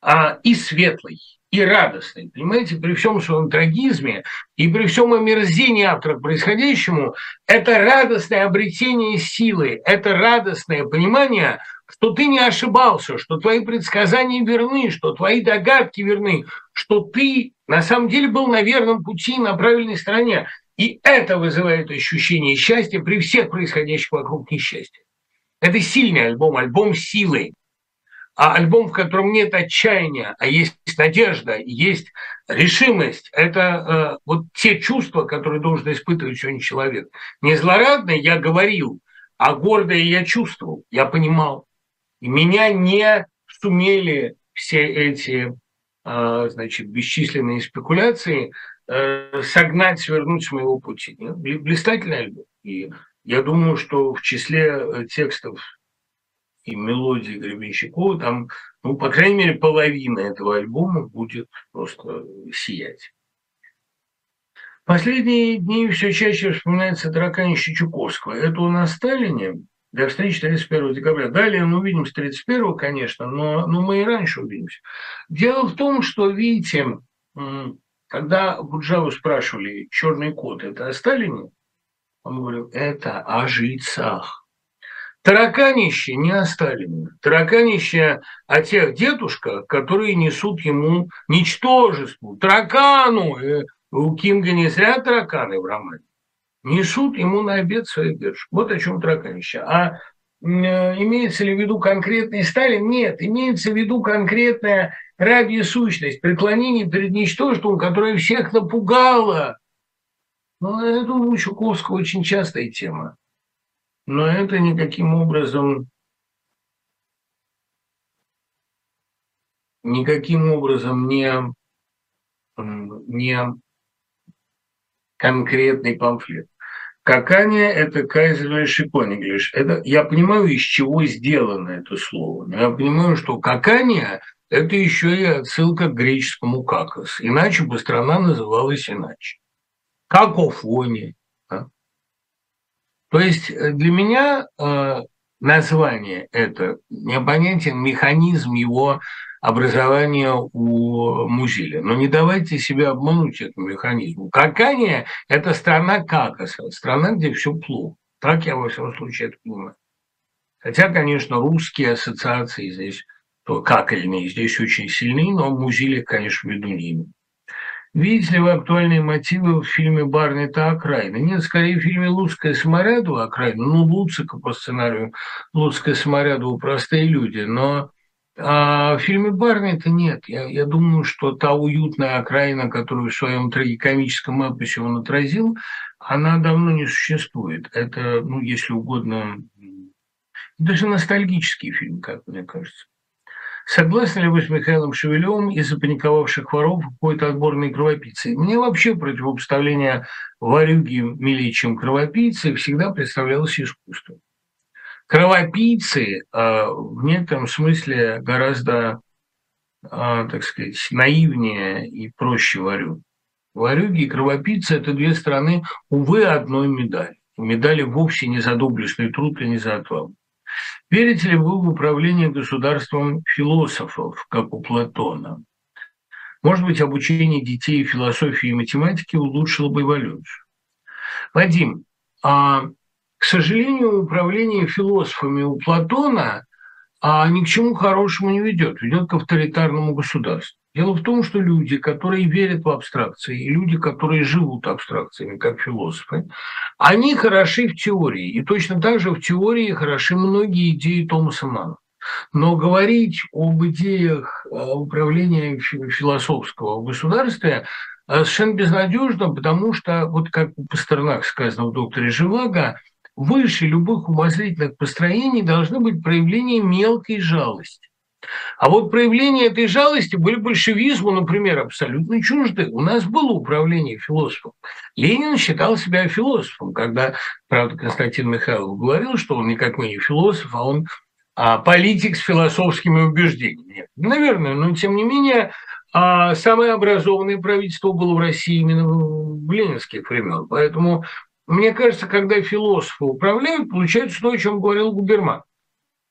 А, и светлый, и радостный. Понимаете, при всем своем трагизме и при всем омерзении автора к происходящему, это радостное обретение силы, это радостное понимание – что ты не ошибался, что твои предсказания верны, что твои догадки верны, что ты на самом деле был на верном пути, на правильной стороне. И это вызывает ощущение счастья при всех происходящих вокруг несчастья. Это сильный альбом, альбом силы. А альбом, в котором нет отчаяния, а есть надежда, есть решимость, это э, вот те чувства, которые должен испытывать сегодня человек. Не злорадный я говорил, а гордое я чувствовал, я понимал. И меня не сумели все эти а, значит, бесчисленные спекуляции э, согнать, свернуть с моего пути. Блистательный альбом. И я думаю, что в числе э, текстов и мелодий Гребенщикова там, ну, по крайней мере, половина этого альбома будет просто сиять. Последние дни все чаще вспоминается тараканище Чуковского. Это у нас Сталине для встречи 31 декабря. Далее мы увидимся 31, конечно, но, но мы и раньше увидимся. Дело в том, что, видите, когда Буджаву спрашивали, черный кот – это о Сталине? Он говорил, это о жильцах. Тараканище не о Сталине. Тараканище о тех дедушках, которые несут ему ничтожеству, таракану. Э, у Кинга не зря тараканы в романе несут ему на обед свои биржи. Вот о чем тараканище. А э, имеется ли в виду конкретный Сталин? Нет, имеется в виду конкретная рабья сущность, преклонение перед ничтожеством, которое всех напугало. Ну, думаю, у Чуковского очень частая тема. Но это никаким образом никаким образом не, не конкретный памфлет. Какания – это кайзерлиш кониглиш. Это, я понимаю, из чего сделано это слово. Но я понимаю, что какания – это еще и отсылка к греческому какос. Иначе бы страна называлась иначе. Какофония. То есть э, для меня э, название это непонятен механизм его образования у Музиля. Но не давайте себя обмануть этому механизму. Какания – это страна какоса, страна, где все плохо. Так я, во всяком случае, это понимаю. Хотя, конечно, русские ассоциации здесь, то какальные, здесь очень сильны, но Музилик, конечно, в виду не имеет. Видите ли вы актуальные мотивы в фильме «Барни-то окраина»? Нет, скорее в фильме «Луцкая Саморядова» окраина. Ну, Луцика по сценарию «Луцкая Саморядова» простые люди. Но а в фильме «Барни» это нет. Я, я думаю, что та уютная окраина, которую в своем трагикомическом эпосе он отразил, она давно не существует. Это, ну, если угодно, даже ностальгический фильм, как мне кажется. Согласны ли вы с Михаилом Шевелевым из запаниковавших воров какой-то отборной кровопийцы? Мне вообще противопоставление варюги милее, чем кровопийцы, всегда представлялось искусством. Кровопийцы а, в некотором смысле гораздо, а, так сказать, наивнее и проще варю. Варюги и кровопийцы – это две стороны, увы, одной медали. Медали вовсе не за доблестный труд и не за отвагу. Верите ли вы в управление государством философов, как у Платона? Может быть, обучение детей философии и математике улучшило бы эволюцию? Вадим, а к сожалению, управление философами у Платона а ни к чему хорошему не ведет, ведет к авторитарному государству. Дело в том, что люди, которые верят в абстракции, и люди, которые живут абстракциями, как философы, они хороши в теории. И точно так же в теории хороши многие идеи Томаса Мана. Но говорить об идеях а, управления философского в государстве а, совершенно безнадежно, потому что, вот как у Пастернак сказано в «Докторе Живаго», выше любых умозрительных построений должны быть проявления мелкой жалости. А вот проявления этой жалости были большевизму, например, абсолютно чужды. У нас было управление философом. Ленин считал себя философом, когда, правда, Константин Михайлов говорил, что он никак не философ, а он а, политик с философскими убеждениями. Наверное, но тем не менее А самое образованное правительство было в России именно в ленинских времен. Поэтому, мне кажется, когда философы управляют, получается то, о чем говорил Губерман.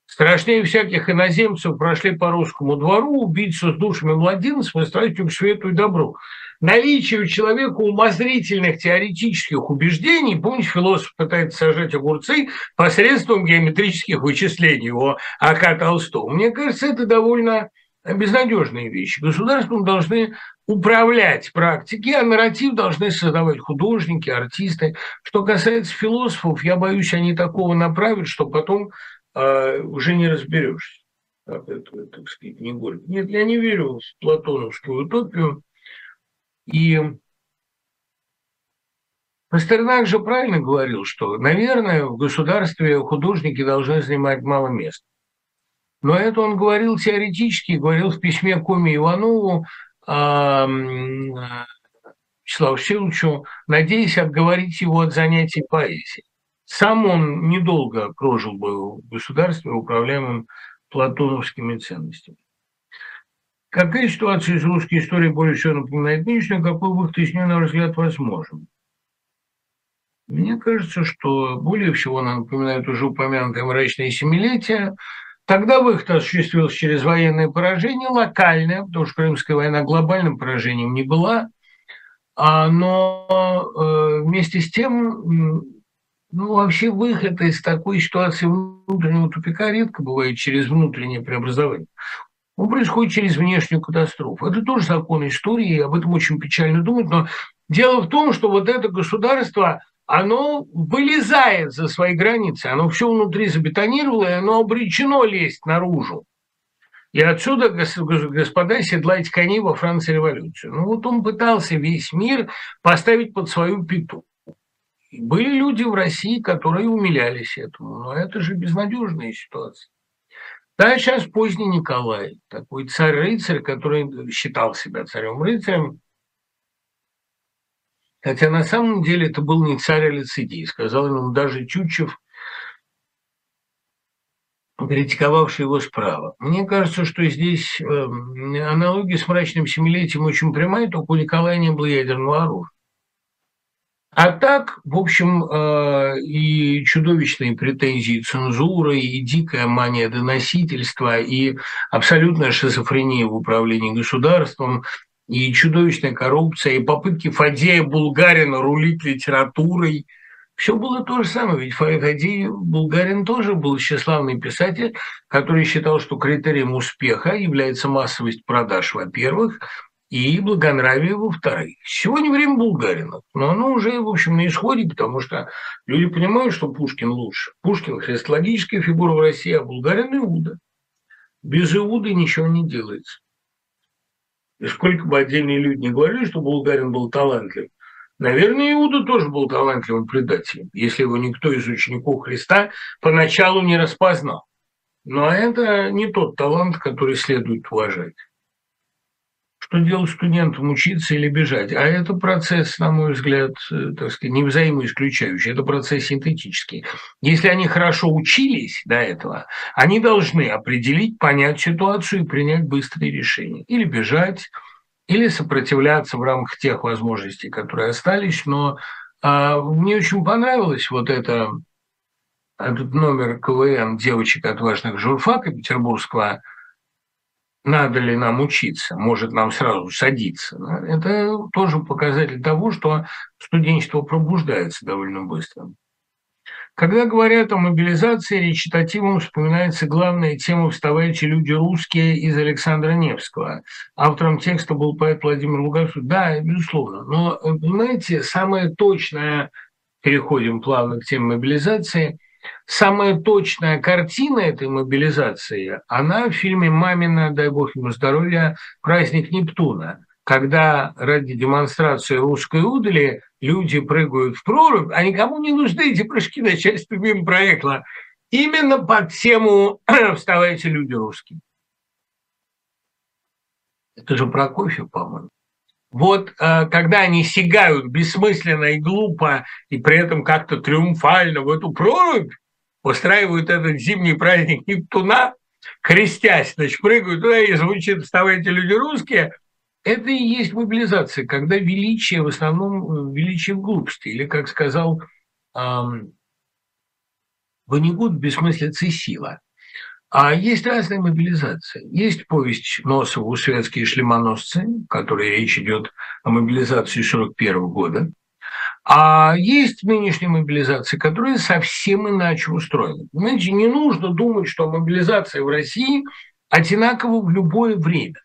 Страшнее всяких иноземцев прошли по русскому двору, убийцу с душами младенцев и страстью к свету и добру. Наличие у человека умозрительных теоретических убеждений, помните, философ пытается сажать огурцы посредством геометрических вычислений у А.К. Толстого. Мне кажется, это довольно безнадежные вещи. Государством должны управлять практики, а нарратив должны создавать художники, артисты. Что касается философов, я боюсь, они такого направят, что потом уже не разберешься. Как это, так сказать, не горько. Нет, я не верю в платоновскую утопию. И Пастернак же правильно говорил, что, наверное, в государстве художники должны занимать мало места. Но это он говорил теоретически, говорил в письме Коме Иванову э, Вячеславу Всеволодовичу, надеясь отговорить его от занятий поэзией. Сам он недолго прожил бы в государстве, управляемом платоновскими ценностями. Какая ситуация из русской истории более всего напоминает нынешнюю, какой выход из нее, на ваш взгляд, возможен? Мне кажется, что более всего она напоминает уже упомянутое мрачное семилетие, Тогда выход осуществился через военное поражение, локальное, потому что Крымская война глобальным поражением не была, а, но э, вместе с тем, ну, вообще выход из такой ситуации внутреннего тупика редко бывает через внутреннее преобразование. Он происходит через внешнюю катастрофу. Это тоже закон истории, и об этом очень печально думать, но дело в том, что вот это государство – оно вылезает за свои границы, оно все внутри забетонировало, и оно обречено лезть наружу. И отсюда, господа, седлайте коней во Франции революцию. Ну вот он пытался весь мир поставить под свою пету. Были люди в России, которые умилялись этому, но это же безнадежная ситуация. Да, сейчас поздний Николай, такой царь-рыцарь, который считал себя царем-рыцарем, Хотя на самом деле это был не царь, а лицедей. Сказал ему даже Чучев, критиковавший его справа. Мне кажется, что здесь э, аналогия с мрачным семилетием очень прямая, только у Николая не было ядерного оружия. А так, в общем, э, и чудовищные претензии цензуры, и дикая мания доносительства, и абсолютная шизофрения в управлении государством, и чудовищная коррупция, и попытки Фадея Булгарина рулить литературой. Все было то же самое, ведь Фадей Булгарин тоже был тщеславный писатель, который считал, что критерием успеха является массовость продаж, во-первых, и благонравие, во-вторых. Сегодня время Булгарина, но оно уже, в общем, на исходе, потому что люди понимают, что Пушкин лучше. Пушкин – христологическая фигура в России, а Булгарин – Иуда. Без Иуды ничего не делается. И сколько бы отдельные люди не говорили, что Булгарин был талантлив, наверное, Иуда тоже был талантливым предателем, если его никто из учеников Христа поначалу не распознал. Но это не тот талант, который следует уважать что делать студентам, учиться или бежать. А это процесс, на мой взгляд, э, так сказать, не взаимоисключающий, это процесс синтетический. Если они хорошо учились до этого, они должны определить, понять ситуацию и принять быстрые решения. Или бежать, или сопротивляться в рамках тех возможностей, которые остались. Но а, мне очень понравилось вот это, этот номер КВН девочек отважных журфака петербургского надо ли нам учиться, может нам сразу садиться. Это тоже показатель того, что студенчество пробуждается довольно быстро. Когда говорят о мобилизации, речитативом вспоминается главная тема «Вставайте, люди русские» из Александра Невского. Автором текста был поэт Владимир Лугашев. Да, безусловно. Но, понимаете, самое точное, переходим плавно к теме мобилизации – самая точная картина этой мобилизации, она в фильме «Мамина, дай бог ему здоровья, праздник Нептуна», когда ради демонстрации русской удали люди прыгают в прорубь, а никому не нужны эти прыжки, начальство мимо проекта. Именно под тему «Вставайте, люди русские». Это же Прокофьев, по-моему. Вот э, когда они сигают бессмысленно и глупо, и при этом как-то триумфально в эту прорубь, устраивают этот зимний праздник Нептуна, крестясь, значит, прыгают туда и звучит «Вставайте, люди русские», это и есть мобилизация, когда величие в основном э, величие в глупости, или, как сказал эм, Ванигут, бессмыслица и сила. А есть разные мобилизации. Есть повесть Носова «Светские шлемоносцы», в которой речь идет о мобилизации 1941 года. А есть нынешняя мобилизация, которая совсем иначе устроена. Понимаете, не нужно думать, что мобилизация в России одинакова в любое время.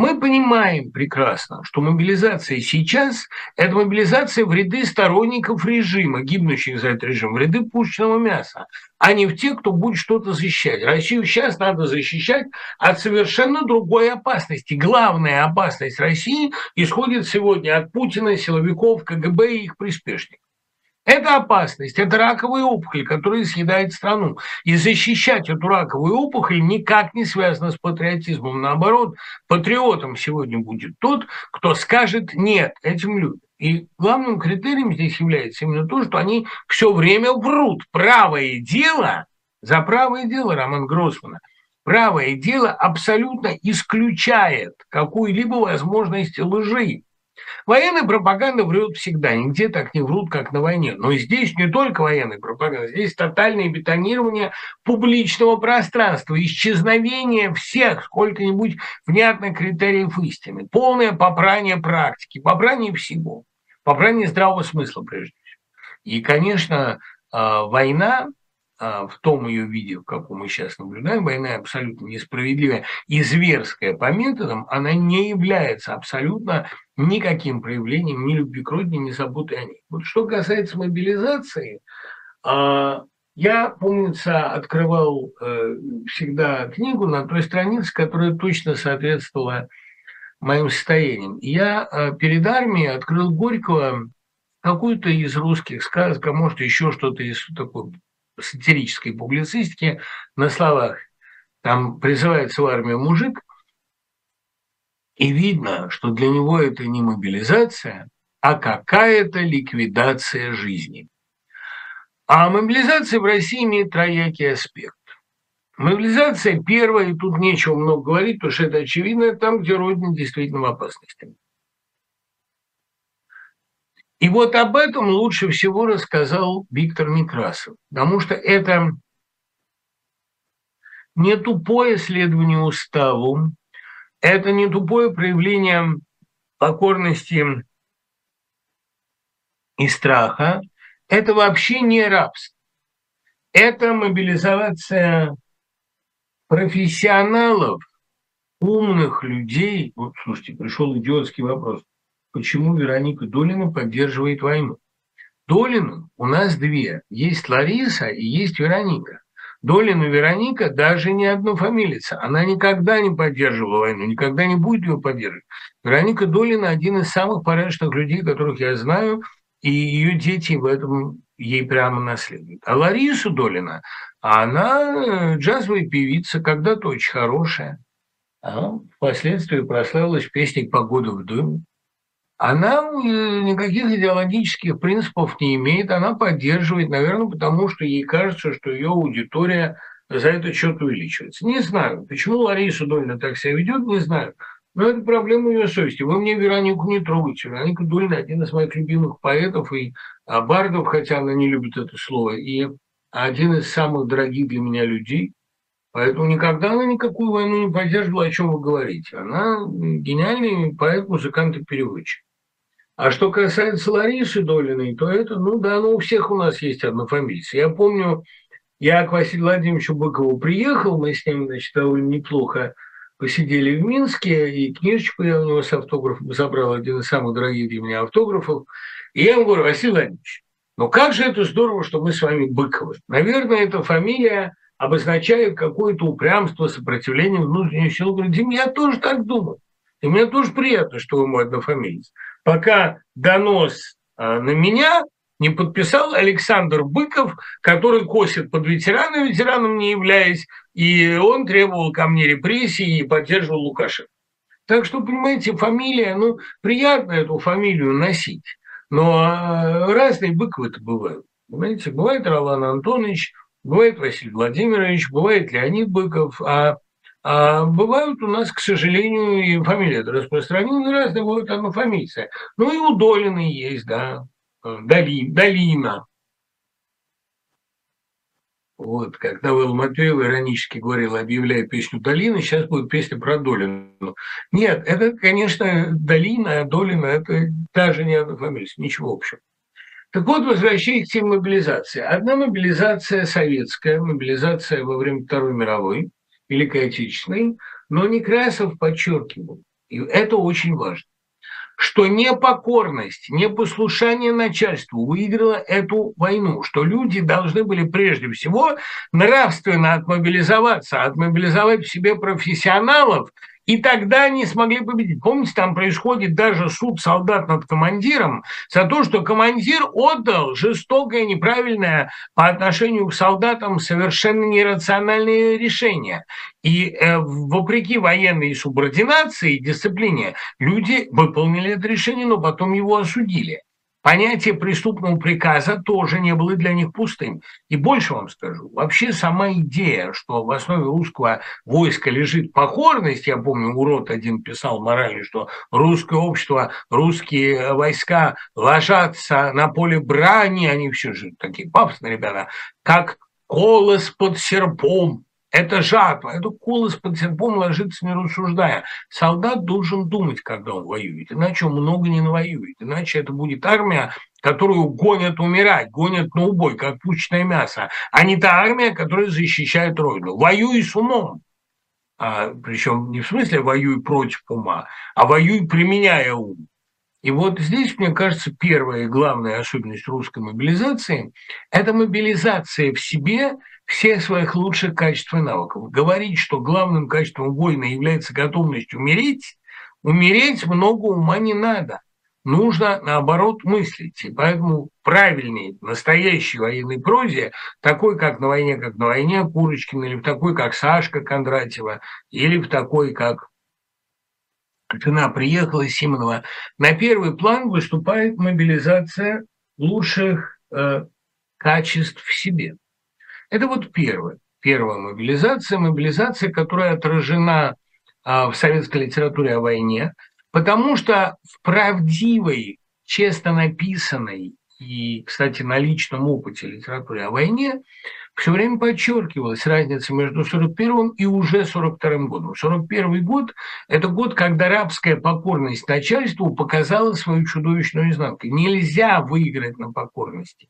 Мы понимаем прекрасно, что мобилизация сейчас – это мобилизация в ряды сторонников режима, гибнущих за этот режим, в ряды пушечного мяса, а не в тех, кто будет что-то защищать. Россию сейчас надо защищать от совершенно другой опасности. Главная опасность России исходит сегодня от Путина, силовиков, КГБ и их приспешников. Это опасность, это раковая опухоль, которая съедает страну. И защищать эту раковую опухоль никак не связано с патриотизмом. Наоборот, патриотом сегодня будет тот, кто скажет «нет» этим людям. И главным критерием здесь является именно то, что они все время врут. Правое дело, за правое дело Роман Гроссмана, правое дело абсолютно исключает какую-либо возможность лжи. Военная пропаганда врет всегда, нигде так не врут, как на войне. Но здесь не только военная пропаганда, здесь тотальное бетонирование публичного пространства, исчезновение всех сколько-нибудь внятных критериев истины, полное попрание практики, попрание всего, попрание здравого смысла прежде всего. И, конечно, а, война в том ее виде, в каком мы сейчас наблюдаем, война абсолютно несправедливая и зверская по методам, она не является абсолютно никаким проявлением ни любви к родине, ни заботы о ней. Вот что касается мобилизации, а, я, помнится, открывал э, всегда книгу на той странице, которая точно соответствовала моим состояниям. Я э, перед армией открыл Горького какую-то из русских сказок, а может еще что-то из такой сатирической публицистики на словах. Там призывается в армию мужик, и видно, что для него это не мобилизация, а какая-то ликвидация жизни. А мобилизация в России имеет троякий аспект. Мобилизация первая, и тут нечего много говорить, потому что это очевидно, там, где Родина действительно в опасности. И вот об этом лучше всего рассказал Виктор Некрасов, потому что это не тупое следование уставу, это не тупое проявление покорности и страха, это вообще не рабство. Это мобилизация профессионалов, умных людей. Вот, слушайте, пришел идиотский вопрос почему Вероника Долина поддерживает войну. Долину у нас две. Есть Лариса и есть Вероника. Долина Вероника даже не однофамилица. Она никогда не поддерживала войну, никогда не будет ее поддерживать. Вероника Долина – один из самых порядочных людей, которых я знаю, и ее дети в этом ей прямо наследуют. А Лариса Долина, она джазовая певица, когда-то очень хорошая. А впоследствии прославилась песней «Погода в доме» она э, никаких идеологических принципов не имеет, она поддерживает, наверное, потому что ей кажется, что ее аудитория за этот счет увеличивается. Не знаю, почему Лариса Дольна так себя ведет, не знаю. Но это проблема ее совести. Вы мне Веронику не трогаете. Вероника Дольна один из моих любимых поэтов и а, бардов, хотя она не любит это слово, и один из самых дорогих для меня людей. Поэтому никогда она никакую войну не поддерживала, о чем вы говорите. Она гениальный поэт, музыкант и переводчик. А что касается Ларисы Долиной, то это, ну да, ну у всех у нас есть однофамильцы. Я помню, я к Василию Владимировичу Быкову приехал, мы с ним, значит, довольно неплохо посидели в Минске, и книжечку я у него с автографом забрал, один из самых дорогих для меня автографов. И я ему говорю, Василий Владимирович, ну как же это здорово, что мы с вами Быковы. Наверное, эта фамилия обозначает какое-то упрямство, сопротивление внутренним силам. Говорит, Дим, я тоже так думаю. И мне тоже приятно, что вы мой однофамилец пока донос а, на меня не подписал Александр Быков, который косит под ветерана, ветераном не являясь, и он требовал ко мне репрессий и поддерживал Лукашенко. Так что, понимаете, фамилия, ну, приятно эту фамилию носить, но а, разные Быковы-то бывают. Понимаете, бывает Роман Антонович, бывает Василий Владимирович, бывает Леонид Быков, а А бывают у нас, к сожалению, и фамилия это разные бывают однофамильцы. Ну и у Долины есть, да, Дали, Долина. Вот, как Навел Матвеева иронически говорил, объявляя песню Долины, сейчас будет песня про Долину. Нет, это, конечно, Долина, Долина – это даже не однофамильцы, ничего общего. Так вот, возвращаясь к теме мобилизации. Одна мобилизация советская, мобилизация во время Второй мировой, Великой Отечественной, но Некрасов подчеркивал, и это очень важно, что непокорность, непослушание начальству выиграла эту войну, что люди должны были прежде всего нравственно отмобилизоваться, отмобилизовать в себе профессионалов, и тогда они смогли победить. Помните, там происходит даже суд солдат над командиром за то, что командир отдал жестокое, неправильное по отношению к солдатам совершенно нерациональные решения. И э, вопреки военной субординации и дисциплине люди выполнили это решение, но потом его осудили. Понятие преступного приказа тоже не было для них пустым. И больше вам скажу, вообще сама идея, что в основе русского войска лежит покорность, я помню, урод один писал морально, что русское общество, русские войска ложатся на поле брани, они все же такие пафосные ребята, как колос под серпом, это жатва, это колос под серпом ложится, не рассуждая. Солдат должен думать, когда он воюет, иначе он много не навоюет. Иначе это будет армия, которую гонят умирать, гонят на убой, как пучное мясо, а не та армия, которая защищает Родину. Воюй с умом. А, причем не в смысле воюй против ума, а воюй, применяя ум. И вот здесь, мне кажется, первая и главная особенность русской мобилизации – это мобилизация в себе всех своих лучших качеств и навыков. Говорить, что главным качеством воина является готовность умереть, умереть много ума не надо. Нужно, наоборот, мыслить. И поэтому правильней настоящей военной прозе, такой, как на войне, как на войне Курочкина, или в такой, как Сашка Кондратьева, или в такой, как жена приехала Симонова, на первый план выступает мобилизация лучших э, качеств в себе. Это вот первое. Первая мобилизация, мобилизация, которая отражена а, в советской литературе о войне, потому что в правдивой, честно написанной и, кстати, на личном опыте литературе о войне все время подчеркивалась разница между 41 и уже 42 годом. 41 год – это год, когда рабская покорность начальству показала свою чудовищную изнанку. Нельзя выиграть на покорности.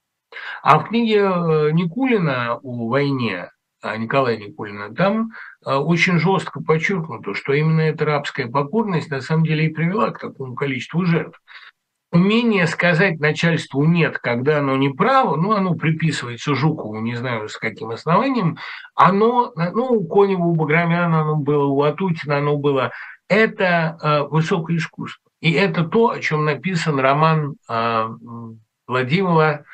А в книге э, Никулина о войне а Николая Никулина, там э, очень жестко подчеркнуто, что именно эта рабская покорность на самом деле и привела к такому количеству жертв. Умение сказать начальству «нет», когда оно не право, ну, оно приписывается Жукову, не знаю, с каким основанием, оно, ну, у Конева, у Баграмяна оно было, у Атутина оно было, это э, высокое искусство. И это то, о чем написан роман э, Владимира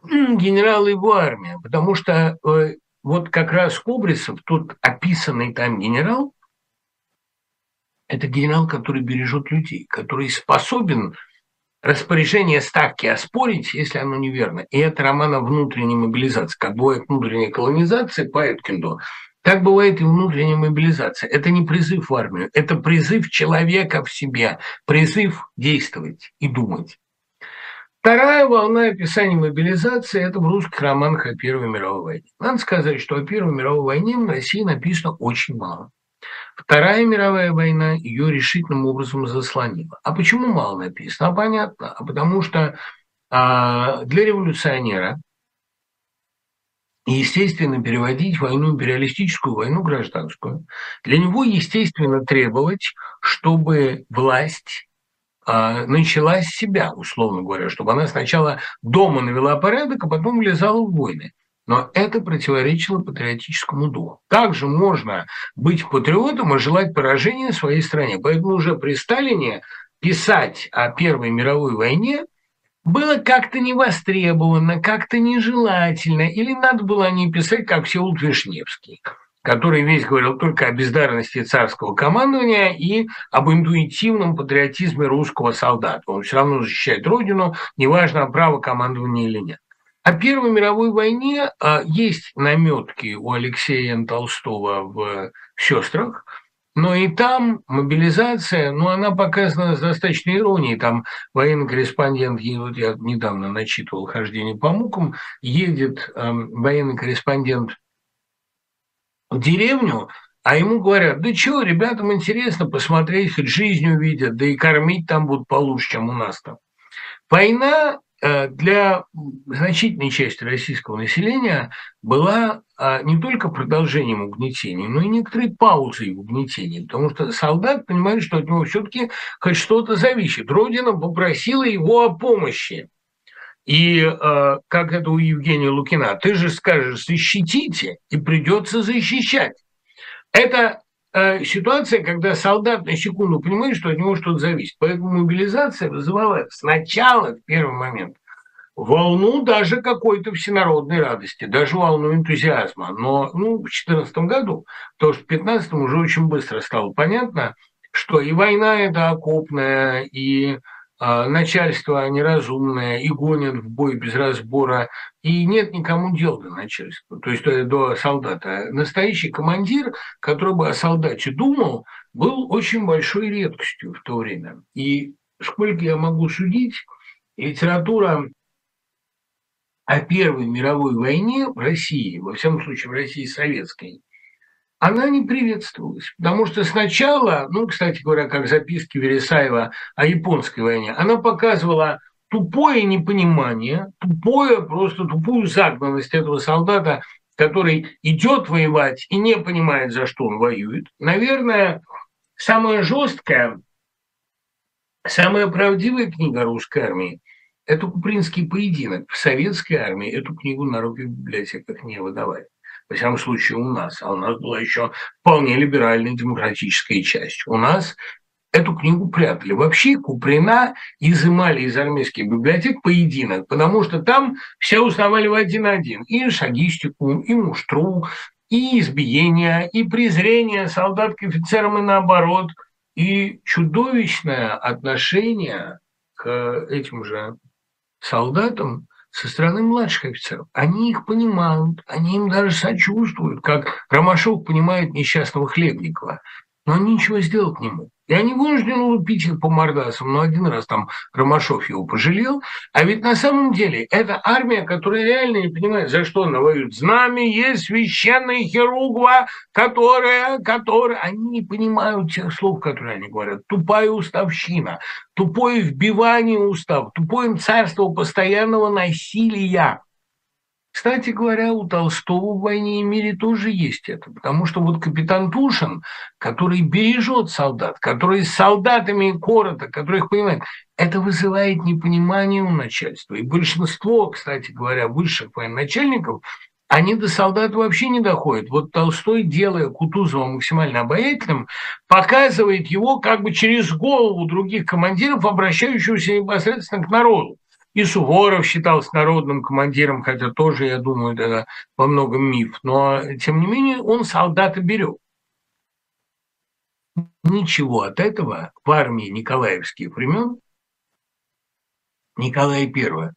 генерал его армия, потому что э, вот как раз Кубрисов, тот описанный там генерал, это генерал, который бережет людей, который способен распоряжение ставки оспорить, если оно неверно. И это роман о внутренней мобилизации. Как бывает внутренняя колонизация по Эткинду, так бывает и внутренняя мобилизация. Это не призыв в армию, это призыв человека в себе, призыв действовать и думать. Вторая волна описания мобилизации – это в русских романах о Первой мировой войне. Надо сказать, что о Первой мировой войне в России написано очень мало. Вторая мировая война ее решительным образом заслонила. А почему мало написано? А понятно. А потому что а, для революционера естественно переводить войну империалистическую, войну гражданскую. Для него естественно требовать, чтобы власть начала с себя, условно говоря, чтобы она сначала дома навела порядок, а потом влезала в войны. Но это противоречило патриотическому духу. Как же можно быть патриотом и желать поражения своей стране? Поэтому уже при Сталине писать о Первой мировой войне было как-то не востребовано, как-то нежелательно, или надо было не писать, как Всеволод Вишневский – который весь говорил только о бездарности царского командования и об интуитивном патриотизме русского солдата. Он все равно защищает родину, неважно, право командования или нет. О Первой мировой войне а, есть наметки у Алексея Н. Толстого в «Сестрах», но и там мобилизация, ну, она показана с достаточной иронией. Там военный корреспондент, вот я недавно начитывал «Хождение по мукам», едет э, военный корреспондент в деревню, а ему говорят, да чего, ребятам интересно посмотреть, хоть жизнь увидят, да и кормить там будут получше, чем у нас там. Война э, для значительной части российского населения была а, не только продолжением угнетения, но и некоторой паузой в угнетении, потому что солдат понимает, что от него все-таки хоть что-то зависит. Родина попросила его о помощи. И э, как это у Евгения Лукина, ты же скажешь, защитите, и придется защищать. Это э, ситуация, когда солдат на секунду понимает, что от него что-то зависит. Поэтому мобилизация вызывала сначала, в первый момент, волну даже какой-то всенародной радости, даже волну энтузиазма. Но ну, в 2014 году, потому что в 2015 уже очень быстро стало понятно, что и война это окопная, и начальство неразумное и гонят в бой без разбора, и нет никому дела до начальства, то есть э, до солдата. Настоящий командир, который бы о солдате думал, был очень большой редкостью в то время. И сколько я могу судить, литература о Первой мировой войне в России, во всяком случае в России советской, она не приветствовалась. Потому что сначала, ну, кстати говоря, как записки Вересаева о японской войне, она показывала тупое непонимание, тупое, просто тупую загнанность этого солдата, который идет воевать и не понимает, за что он воюет. Наверное, самая жесткая, самая правдивая книга русской армии – это «Купринский поединок». В советской армии эту книгу на руки в библиотеках не выдавали во всяком случае у нас, а у нас была еще вполне либеральная демократическая часть. У нас эту книгу прятали. Вообще Куприна изымали из армейских библиотек поединок, потому что там все узнавали в один-один. И шагистику, и муштру, и избиение, и презрение солдат к офицерам и наоборот, и чудовищное отношение к этим же солдатам со стороны младших офицеров. Они их понимают, они им даже сочувствуют, как Ромашов понимает несчастного Хлебникова, но они ничего сделать не могут. И они вынуждены лупить их по мордасам, но один раз там Ромашов его пожалел. А ведь на самом деле это армия, которая реально не понимает, за что она воюет. Знамя есть священная хиругва, которая, которая... Они не понимают тех слов, которые они говорят. Тупая уставщина, тупое вбивание устав, тупое царство постоянного насилия. Кстати говоря, у Толстого в «Войне и мире» тоже есть это, потому что вот капитан Тушин, который бережет солдат, который с солдатами коротко, который их понимает, это вызывает непонимание у начальства. И большинство, кстати говоря, высших военачальников, они до солдат вообще не доходят. Вот Толстой, делая Кутузова максимально обаятельным, показывает его как бы через голову других командиров, обращающихся непосредственно к народу. И Суворов считался народным командиром, хотя тоже, я думаю, это во многом миф. Но, тем не менее, он солдата берет. Ничего от этого в армии Николаевских времен Николая I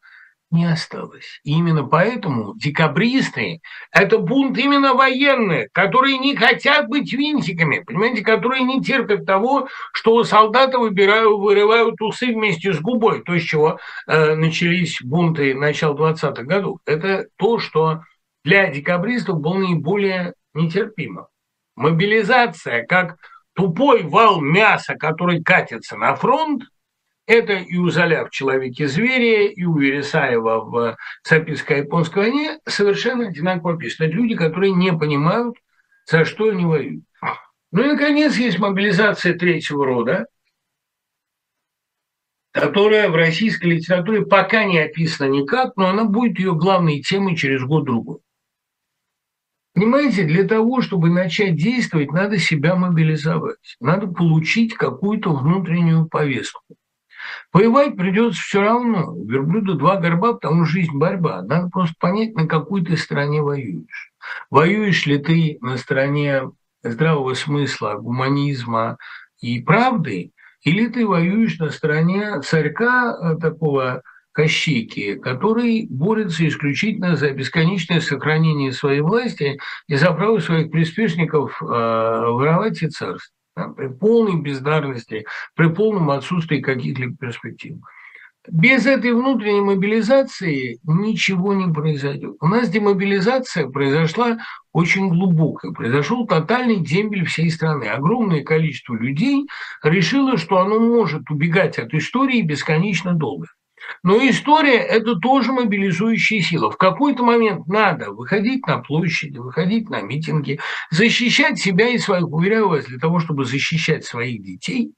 не осталось. И именно поэтому декабристы – это бунт именно военных, которые не хотят быть винтиками, понимаете, которые не терпят того, что у солдата выбирают, вырывают усы вместе с губой, то, с чего э, начались бунты начала 20-х годов. Это то, что для декабристов было наиболее нетерпимо. Мобилизация как тупой вал мяса, который катится на фронт – это и у Золя в «Человеке-звере», и у Вересаева в «Цаписко-японской войне» совершенно одинаково. Это люди, которые не понимают, за что они воюют. Ну и, наконец, есть мобилизация третьего рода, которая в российской литературе пока не описана никак, но она будет ее главной темой через год-другой. Понимаете, для того, чтобы начать действовать, надо себя мобилизовать, надо получить какую-то внутреннюю повестку. Воевать придется все равно. У верблюда два горба, потому что жизнь – борьба. Надо просто понять, на какой ты стороне воюешь. Воюешь ли ты на стороне здравого смысла, гуманизма и правды, или ты воюешь на стороне царька э, такого Кощейки, который борется исключительно за бесконечное сохранение своей власти и за право своих приспешников э, воровать и царство при полной бездарности, при полном отсутствии каких-либо перспектив. Без этой внутренней мобилизации ничего не произойдет. У нас демобилизация произошла очень глубокая. Произошел тотальный дембель всей страны. Огромное количество людей решило, что оно может убегать от истории бесконечно долго. Но история – это тоже мобилизующая сила. В какой-то момент надо выходить на площади, выходить на митинги, защищать себя и своих. Уверяю вас, для того, чтобы защищать своих детей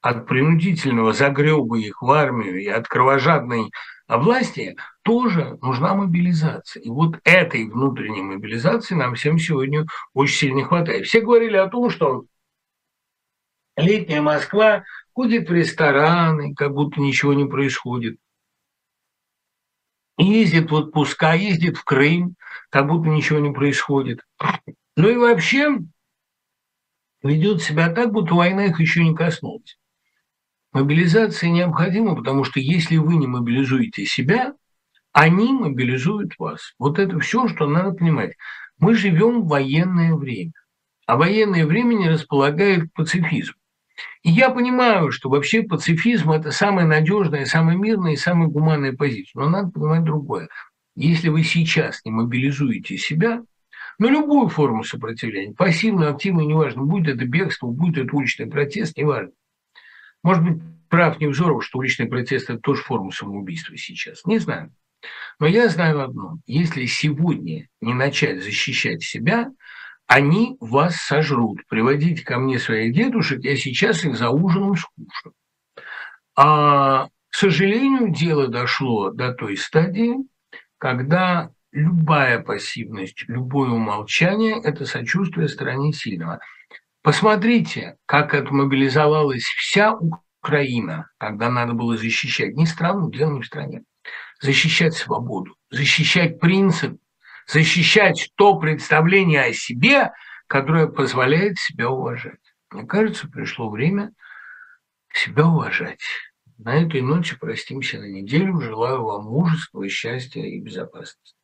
от принудительного загреба их в армию и от кровожадной власти, тоже нужна мобилизация. И вот этой внутренней мобилизации нам всем сегодня очень сильно не хватает. Все говорили о том, что летняя Москва ходит в рестораны, как будто ничего не происходит. Ездит в отпуска, ездит в Крым, как будто ничего не происходит. Ну и вообще ведет себя так, будто война их еще не коснулась. Мобилизация необходима, потому что если вы не мобилизуете себя, они мобилизуют вас. Вот это все, что надо понимать. Мы живем в военное время, а военное время не располагает к пацифизму. И я понимаю, что вообще пацифизм – это самая надежная, самая мирная и самая гуманная позиция. Но надо понимать другое. Если вы сейчас не мобилизуете себя, ну, любую форму сопротивления, пассивную, активную, неважно, будет это бегство, будет это уличный протест, неважно. Может быть, прав Невзоров, что уличный протест – это тоже форма самоубийства сейчас. Не знаю. Но я знаю одно. Если сегодня не начать защищать себя, они вас сожрут. Приводите ко мне своих дедушек, я сейчас их за ужином скушаю. А, к сожалению, дело дошло до той стадии, когда любая пассивность, любое умолчание – это сочувствие стороне сильного. Посмотрите, как отмобилизовалась вся Украина, когда надо было защищать не страну, дело не в стране, защищать свободу, защищать принцип, защищать то представление о себе, которое позволяет себя уважать. Мне кажется, пришло время себя уважать. На этой ноте простимся на неделю. Желаю вам мужества, счастья и безопасности.